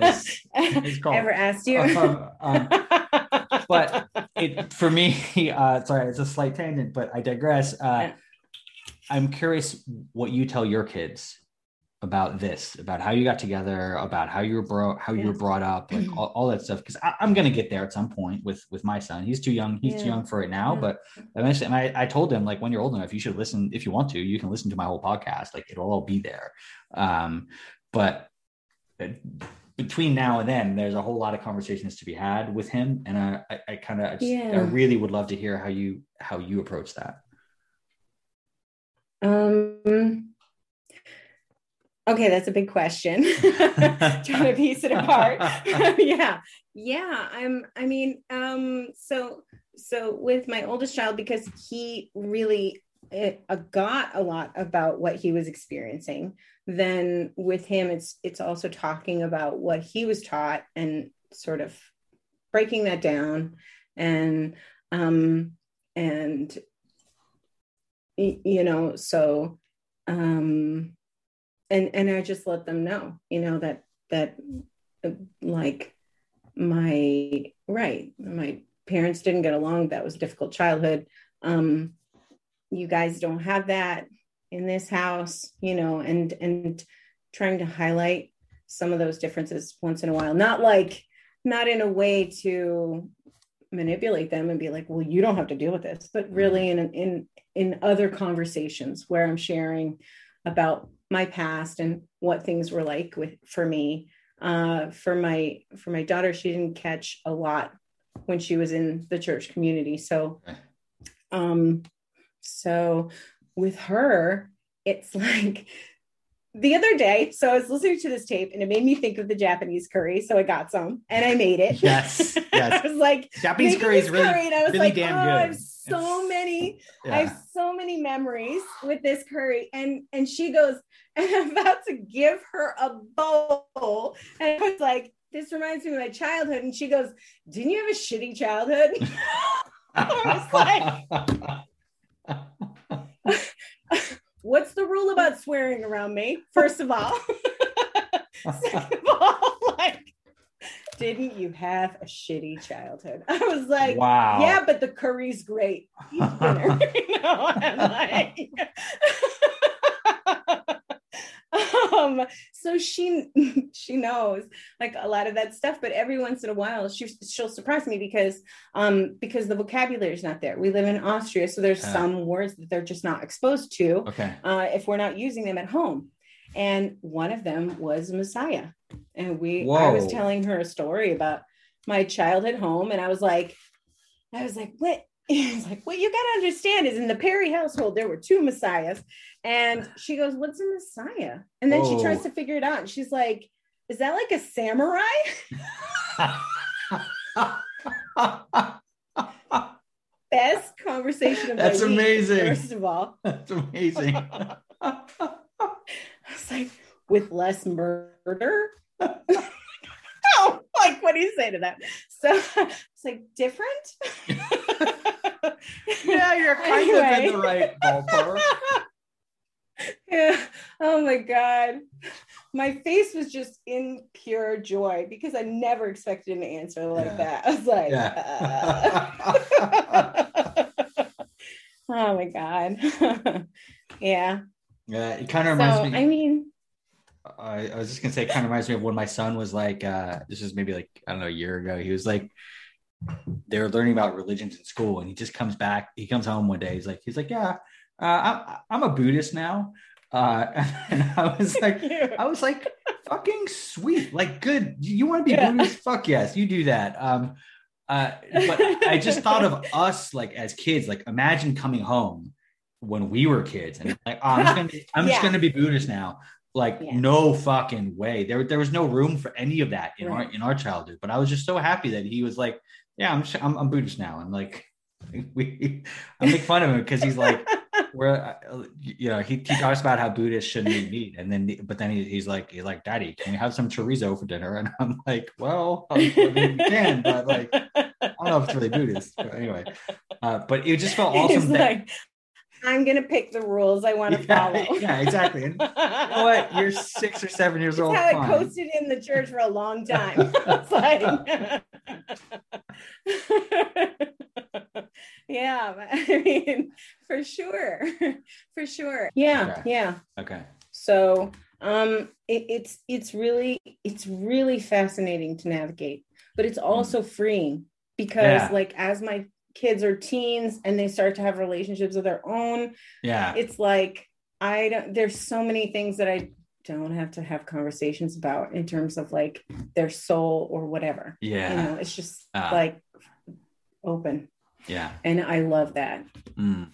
this ever asked you. Um, um, but it, for me, uh, sorry, it's a slight tangent, but I digress. Uh, I'm curious what you tell your kids about this, about how you got together, about how you were bro- how you were brought up, like all, all that stuff. Because I'm gonna get there at some point with with my son. He's too young. He's yeah. too young for it now. Yeah. But eventually, and I, I told him like when you're old enough, you should listen. If you want to, you can listen to my whole podcast. Like it'll all be there. Um, but uh, between now and then, there's a whole lot of conversations to be had with him, and I I, I kind of yeah. I really would love to hear how you how you approach that. Um Okay, that's a big question. Trying to piece it apart. yeah. Yeah, I'm I mean, um so so with my oldest child because he really it, uh, got a lot about what he was experiencing then with him it's it's also talking about what he was taught and sort of breaking that down and um and you know so um and and i just let them know you know that that like my right my parents didn't get along that was a difficult childhood. Um you guys don't have that in this house you know and and trying to highlight some of those differences once in a while. Not like not in a way to manipulate them and be like well you don't have to deal with this but really in in in other conversations where i'm sharing about my past and what things were like with for me uh, for my for my daughter she didn't catch a lot when she was in the church community so um so with her it's like the other day, so I was listening to this tape and it made me think of the Japanese curry. So I got some and I made it. Yes. Yes. I was like, Japanese curry is really, curry, and I was really like, damn oh, good. So many, yeah. I have so many memories with this curry. And and she goes, and I'm about to give her a bowl. And I was like, this reminds me of my childhood. And she goes, Didn't you have a shitty childhood? I was like, what's the rule about swearing around me? First of all. Second of all, didn't you have a shitty childhood? I was like, wow. Yeah, but the curry's great. you know, like, um so she she knows like a lot of that stuff but every once in a while she she'll surprise me because um because the vocabulary is not there we live in austria so there's some words that they're just not exposed to okay uh, if we're not using them at home and one of them was messiah and we Whoa. i was telling her a story about my childhood home and i was like i was like what He's like, what you got to understand is in the Perry household, there were two messiahs. And she goes, What's a messiah? And then Whoa. she tries oh. to figure it out. And she's like, Is that like a samurai? Best conversation of That's amazing. Week, first of all, that's amazing. Like, with less murder. oh, like what do you say to that? So it's like different. yeah, you're kind anyway. of in the right ballpark. yeah. Oh my God. My face was just in pure joy because I never expected an answer like yeah. that. I was like, yeah. uh. oh my God. yeah. Yeah. It kind of reminds so, me. I mean, I, I was just gonna say, it kind of reminds me of when my son was like, uh, this is maybe like I don't know a year ago. He was like, they were learning about religions in school, and he just comes back. He comes home one day. He's like, he's like, yeah, uh, I'm I'm a Buddhist now. Uh, and I was like, I was like, fucking sweet, like good. You want to be yeah. Buddhist? Fuck yes, you do that. Um, uh, but I just thought of us like as kids. Like imagine coming home when we were kids and like, oh, I'm just gonna, I'm yeah. just gonna be Buddhist now. Like yeah. no fucking way. There, there was no room for any of that in right. our in our childhood. But I was just so happy that he was like, "Yeah, I'm I'm, I'm Buddhist now," and like we I make fun of him because he's like, we're you know he, he talks about how Buddhists shouldn't eat meat, and then but then he, he's like he's like, Daddy, can we have some chorizo for dinner? And I'm like, well, I mean, we can, but like I don't know if it's really Buddhist. But anyway, uh, but it just felt awesome. That, like, I'm gonna pick the rules I want to yeah, follow. Yeah, exactly. And you know what? You're six or seven years it's old. How I coasted in the church for a long time. like, yeah, I mean, for sure, for sure. Yeah, Okay. yeah. Okay. So, um, it, it's it's really it's really fascinating to navigate, but it's also freeing because, Yeah. like, as my kids are teens and they start to have relationships of their own, Yeah. it's like I don't there's so many things that I don't have to have conversations about in terms of like their soul or whatever. Yeah. You know, it's just Ah. like open. Yeah. And I love that. Mm.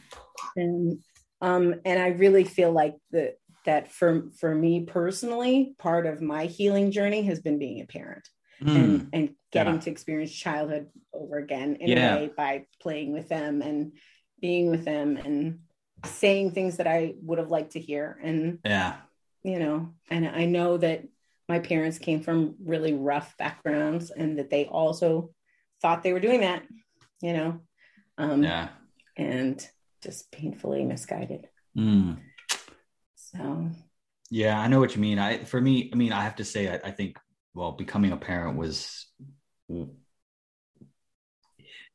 And um and I really feel like the that for for me personally, part of my healing journey has been being a parent Mm. and and getting Yeah. to experience childhood over again in Yeah. a way by playing with them and being with them and saying things that I would have liked to hear and Yeah. you know and I know that my parents came from really rough backgrounds and that they also thought they were doing that you know um Yeah. and just painfully misguided Mm. so Yeah, I know what you mean. I for me, I mean, I have to say, I, I think, well, becoming a parent was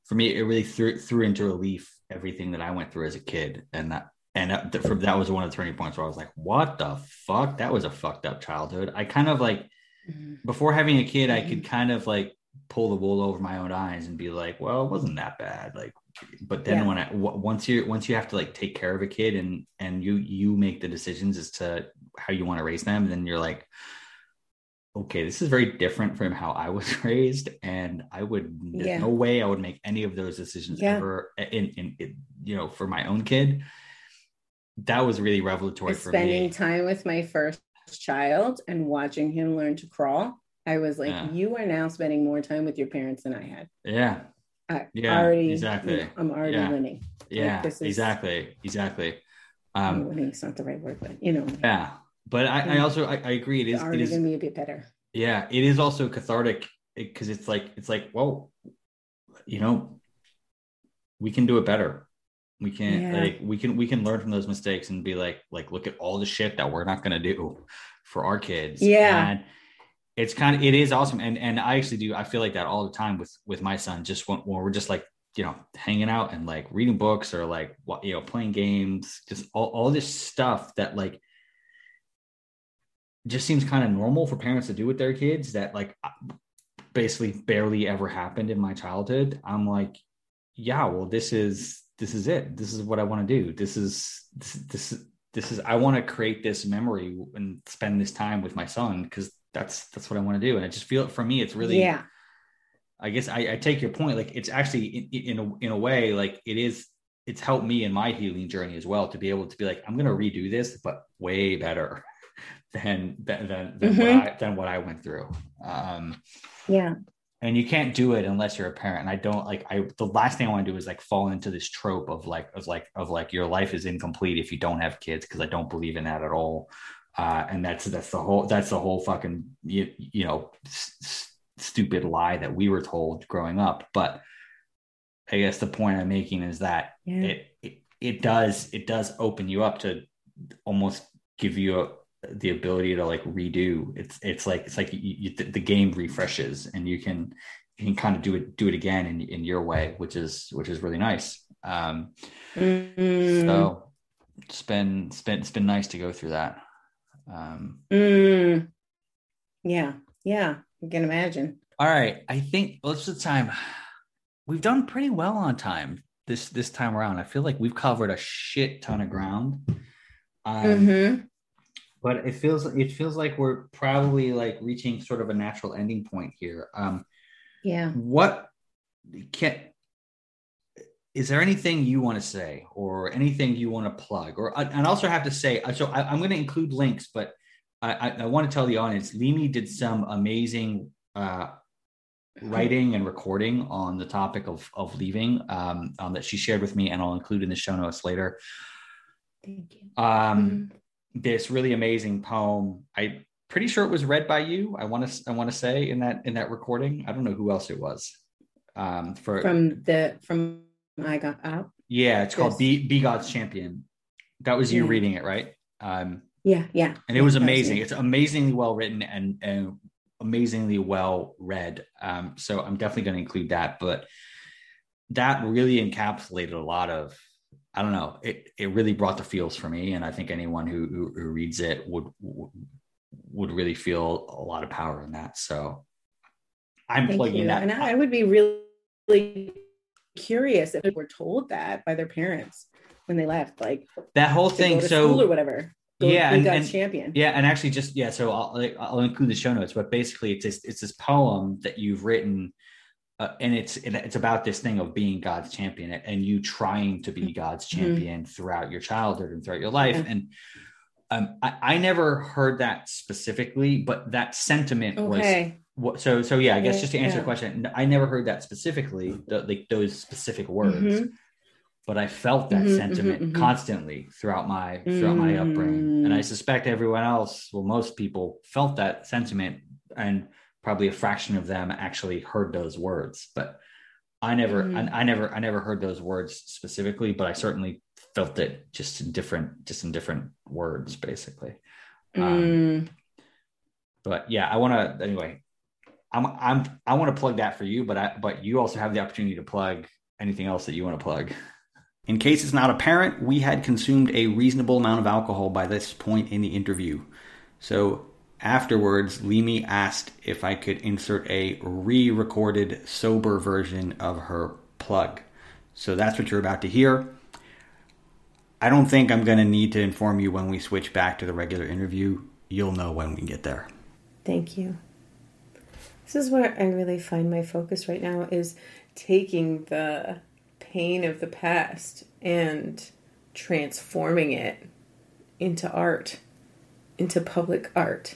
for me. It really threw threw into relief everything that I went through as a kid, and that and that, for, that was one of the turning points where I was like, "What the fuck? That was a fucked up childhood." I kind of like mm-hmm. before having a kid, I could mm-hmm. kind of like pull the wool over my own eyes and be like, "Well, it wasn't that bad." Like, but then Yeah. when I w- once you once you have to like take care of a kid and and you you make the decisions as to how you want to raise them, then you're like, okay, this is very different from how I was raised, and I would Yeah. no way I would make any of those decisions Yeah. ever in, in in you know for my own kid. That was really revelatory for spending me. Spending time with my first child and watching him learn to crawl i was like Yeah. you are now spending more time with your parents than i had Yeah, I Yeah, already exactly. you know, i'm already winning yeah, this is- exactly, exactly. Um, winning is not the right word but you know yeah, but I, I Mm. also I, I agree. It it's already gonna be a bit better yeah it is also cathartic because it's like it's like well you know we can do it better we can Yeah. like we can we can learn from those mistakes and be like like look at all the shit that we're not going to do for our kids Yeah. and it's kind of it is awesome and and i actually do i feel like that all the time with with my son just when, when we're just like you know hanging out and like reading books or like what you know playing games just all, all this stuff that like just seems kind of normal for parents to do with their kids that like basically barely ever happened in my childhood. I'm like yeah well this is this is it. This is what i want to do. This is this this is this is i want to create this memory and spend this time with my son because that's that's what i want to do. And i just feel for me it's really yeah. I guess I, I take your point. Like it's actually in, in a in a way like it is. It's helped me in my healing journey as well to be able to be like I'm going to redo this, but way better than than than, than, what, Mhm. I, than what I went through. Um, yeah and you can't do it unless you're a parent. And I don't like I. The last thing I want to do is like fall into this trope of like of like of like your life is incomplete if you don't have kids because I don't believe in that at all. Uh, and that's that's the whole that's the whole fucking you, you know s- s- stupid lie that we were told growing up. But I guess the point I'm making is that yeah it, it it does it does open you up to almost give you a, the ability to like redo. It's it's like it's like you, you, the game refreshes and you can you can kind of do it do it again in in your way, which is which is really nice. Um, Mm, so it's been it's been it's been nice to go through that. Um, mm. yeah yeah i can imagine all right, I think what's the time? We've done pretty well on time this this time around. I feel like we've covered a shit ton of ground. Um, Mhm. But it feels it feels like we're probably like reaching sort of a natural ending point here. Um, yeah what can is there anything you want to say or anything you want to plug or and also have to say so I, i'm going to include links but i i, I want to tell the audience limi did some amazing uh writing and recording on the topic of of leaving um, um, that she shared with me, and I'll include in the show notes later. Thank you. Um, Mhm. This really amazing poem. I pretty sure it was read by you. I want to I want to say in that in that recording. I don't know who else it was. Um, for From the from I got out. yeah, it's called Be Be God's Champion. That was you Yeah. reading it, right? Um, Yeah, yeah. and it was amazing. It's amazingly well written and and amazingly well read. Um, so I'm definitely going to include that. But that really encapsulated a lot of. I don't know. It it really brought the feels for me, and I think anyone who who, who reads it would would really feel a lot of power in that. So I'm Thank plugging you. that. And I would be really curious if they were told that by their parents when they left, like that whole thing. So or whatever. Go Yeah, and- and- champion. Yeah, and actually, just yeah. So I'll I'll include the show notes, but basically, it's this, it's this poem that you've written, uh, and it's it's about this thing of being God's champion and you trying to be God's Mhm. champion throughout your childhood and throughout your life. And um, I, I never heard that specifically, but that sentiment was Okay. what. So so yeah, I guess just to answer Yeah. the question, I never heard that specifically, the, like those specific words. Mhm. But I felt that Mhm, sentiment mhm, mhm. constantly throughout my throughout my upbringing, and I Mm. suspect everyone else, well, most people felt that sentiment, and probably a fraction of them actually heard those words. But I never, Mhm. I, I never, I never heard those words specifically, but I certainly felt it just in different, just in different words, basically. Um, Mm. but yeah, I want to anyway. I'm, I'm, I want to plug that for you, but I, but you also have the opportunity to plug anything else that you want to plug. In case it's not apparent, we had consumed a reasonable amount of alcohol by this point in the interview. So afterwards, Limi asked if I could insert a re recorded sober version of her plug. So that's what you're about to hear. I don't think I'm going to need to inform you when we switch back to the regular interview. You'll know when we get there. Thank you. This is where I really find my focus right now is taking the pain of the past and transforming it into art, into public art.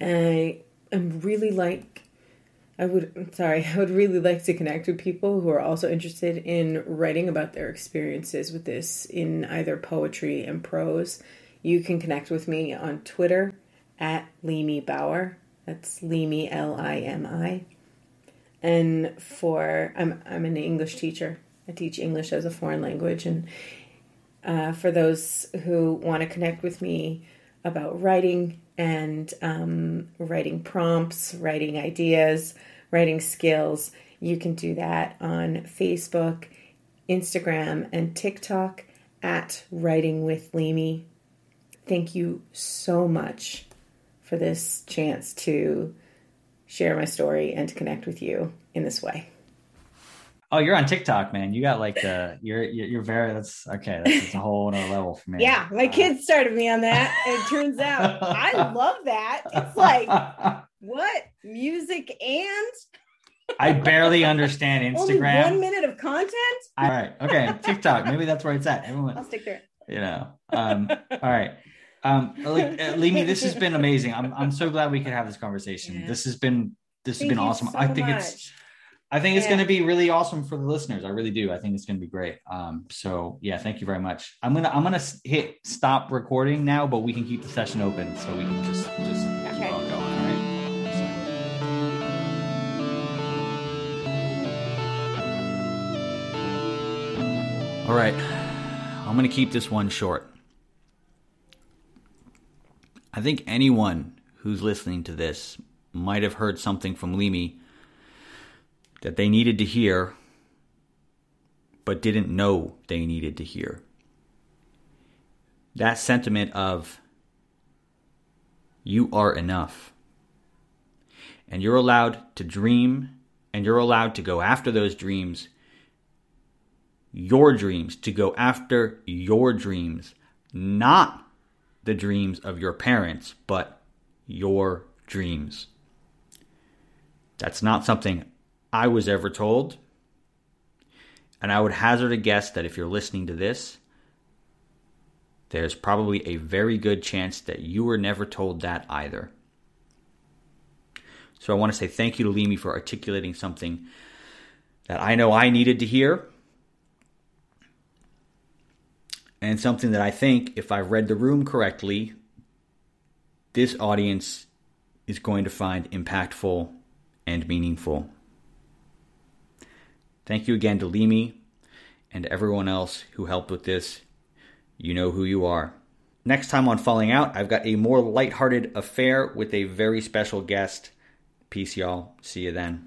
I am really like I would sorry, I would really like to connect with people who are also interested in writing about their experiences with this in either poetry and prose. You can connect with me on Twitter at Limi Bauer. That's Limi L I M I. And for I'm I'm an English teacher. I teach English as a foreign language, and uh, for those who want to connect with me about writing and um, writing prompts, writing ideas, writing skills, you can do that on Facebook, Instagram, and TikTok at Writing with Limi. Thank you so much for this chance to share my story and to connect with you in this way. Oh, you're on TikTok, man. You got like the you're you're, you're very that's okay. That's, that's a whole other level for me. Yeah, my Uh, kids started me on that. And it turns out I love that. It's like, what? Music and I barely understand only Instagram. one minute of content? All right, okay, TikTok. Maybe that's where it's at. Everyone. I'll stick there. you know. Um, all right. Um, like, uh, Limi, this has been amazing. I'm I'm so glad we could have this conversation. Yeah. This has been this Thank has been awesome. so I think much. it's I think it's Yeah. going to be really awesome for the listeners. I really do. I think it's going to be great. Um, so yeah, thank you very much. I'm gonna I'm gonna hit stop recording now, but we can keep the session open so we can just just keep on going. All right. All right, I'm going to keep this one short. I think anyone who's listening to this might have heard something from Limi that they needed to hear, but didn't know they needed to hear. That sentiment of, you are enough. And you're allowed to dream, and you're allowed to go after those dreams your dreams, to go after your dreams, not the dreams of your parents, but your dreams. That's not something I was ever told. And I would hazard a guess that if you're listening to this, there's probably a very good chance that you were never told that either. So I want to say thank you to Limi for articulating something that I know I needed to hear. And something that I think, if I read the room correctly, this audience is going to find impactful and meaningful. Thank you again to Limi and everyone else who helped with this. You know who you are. Next time on Falling Out, I've got a more lighthearted affair with a very special guest. Peace, y'all. See you then.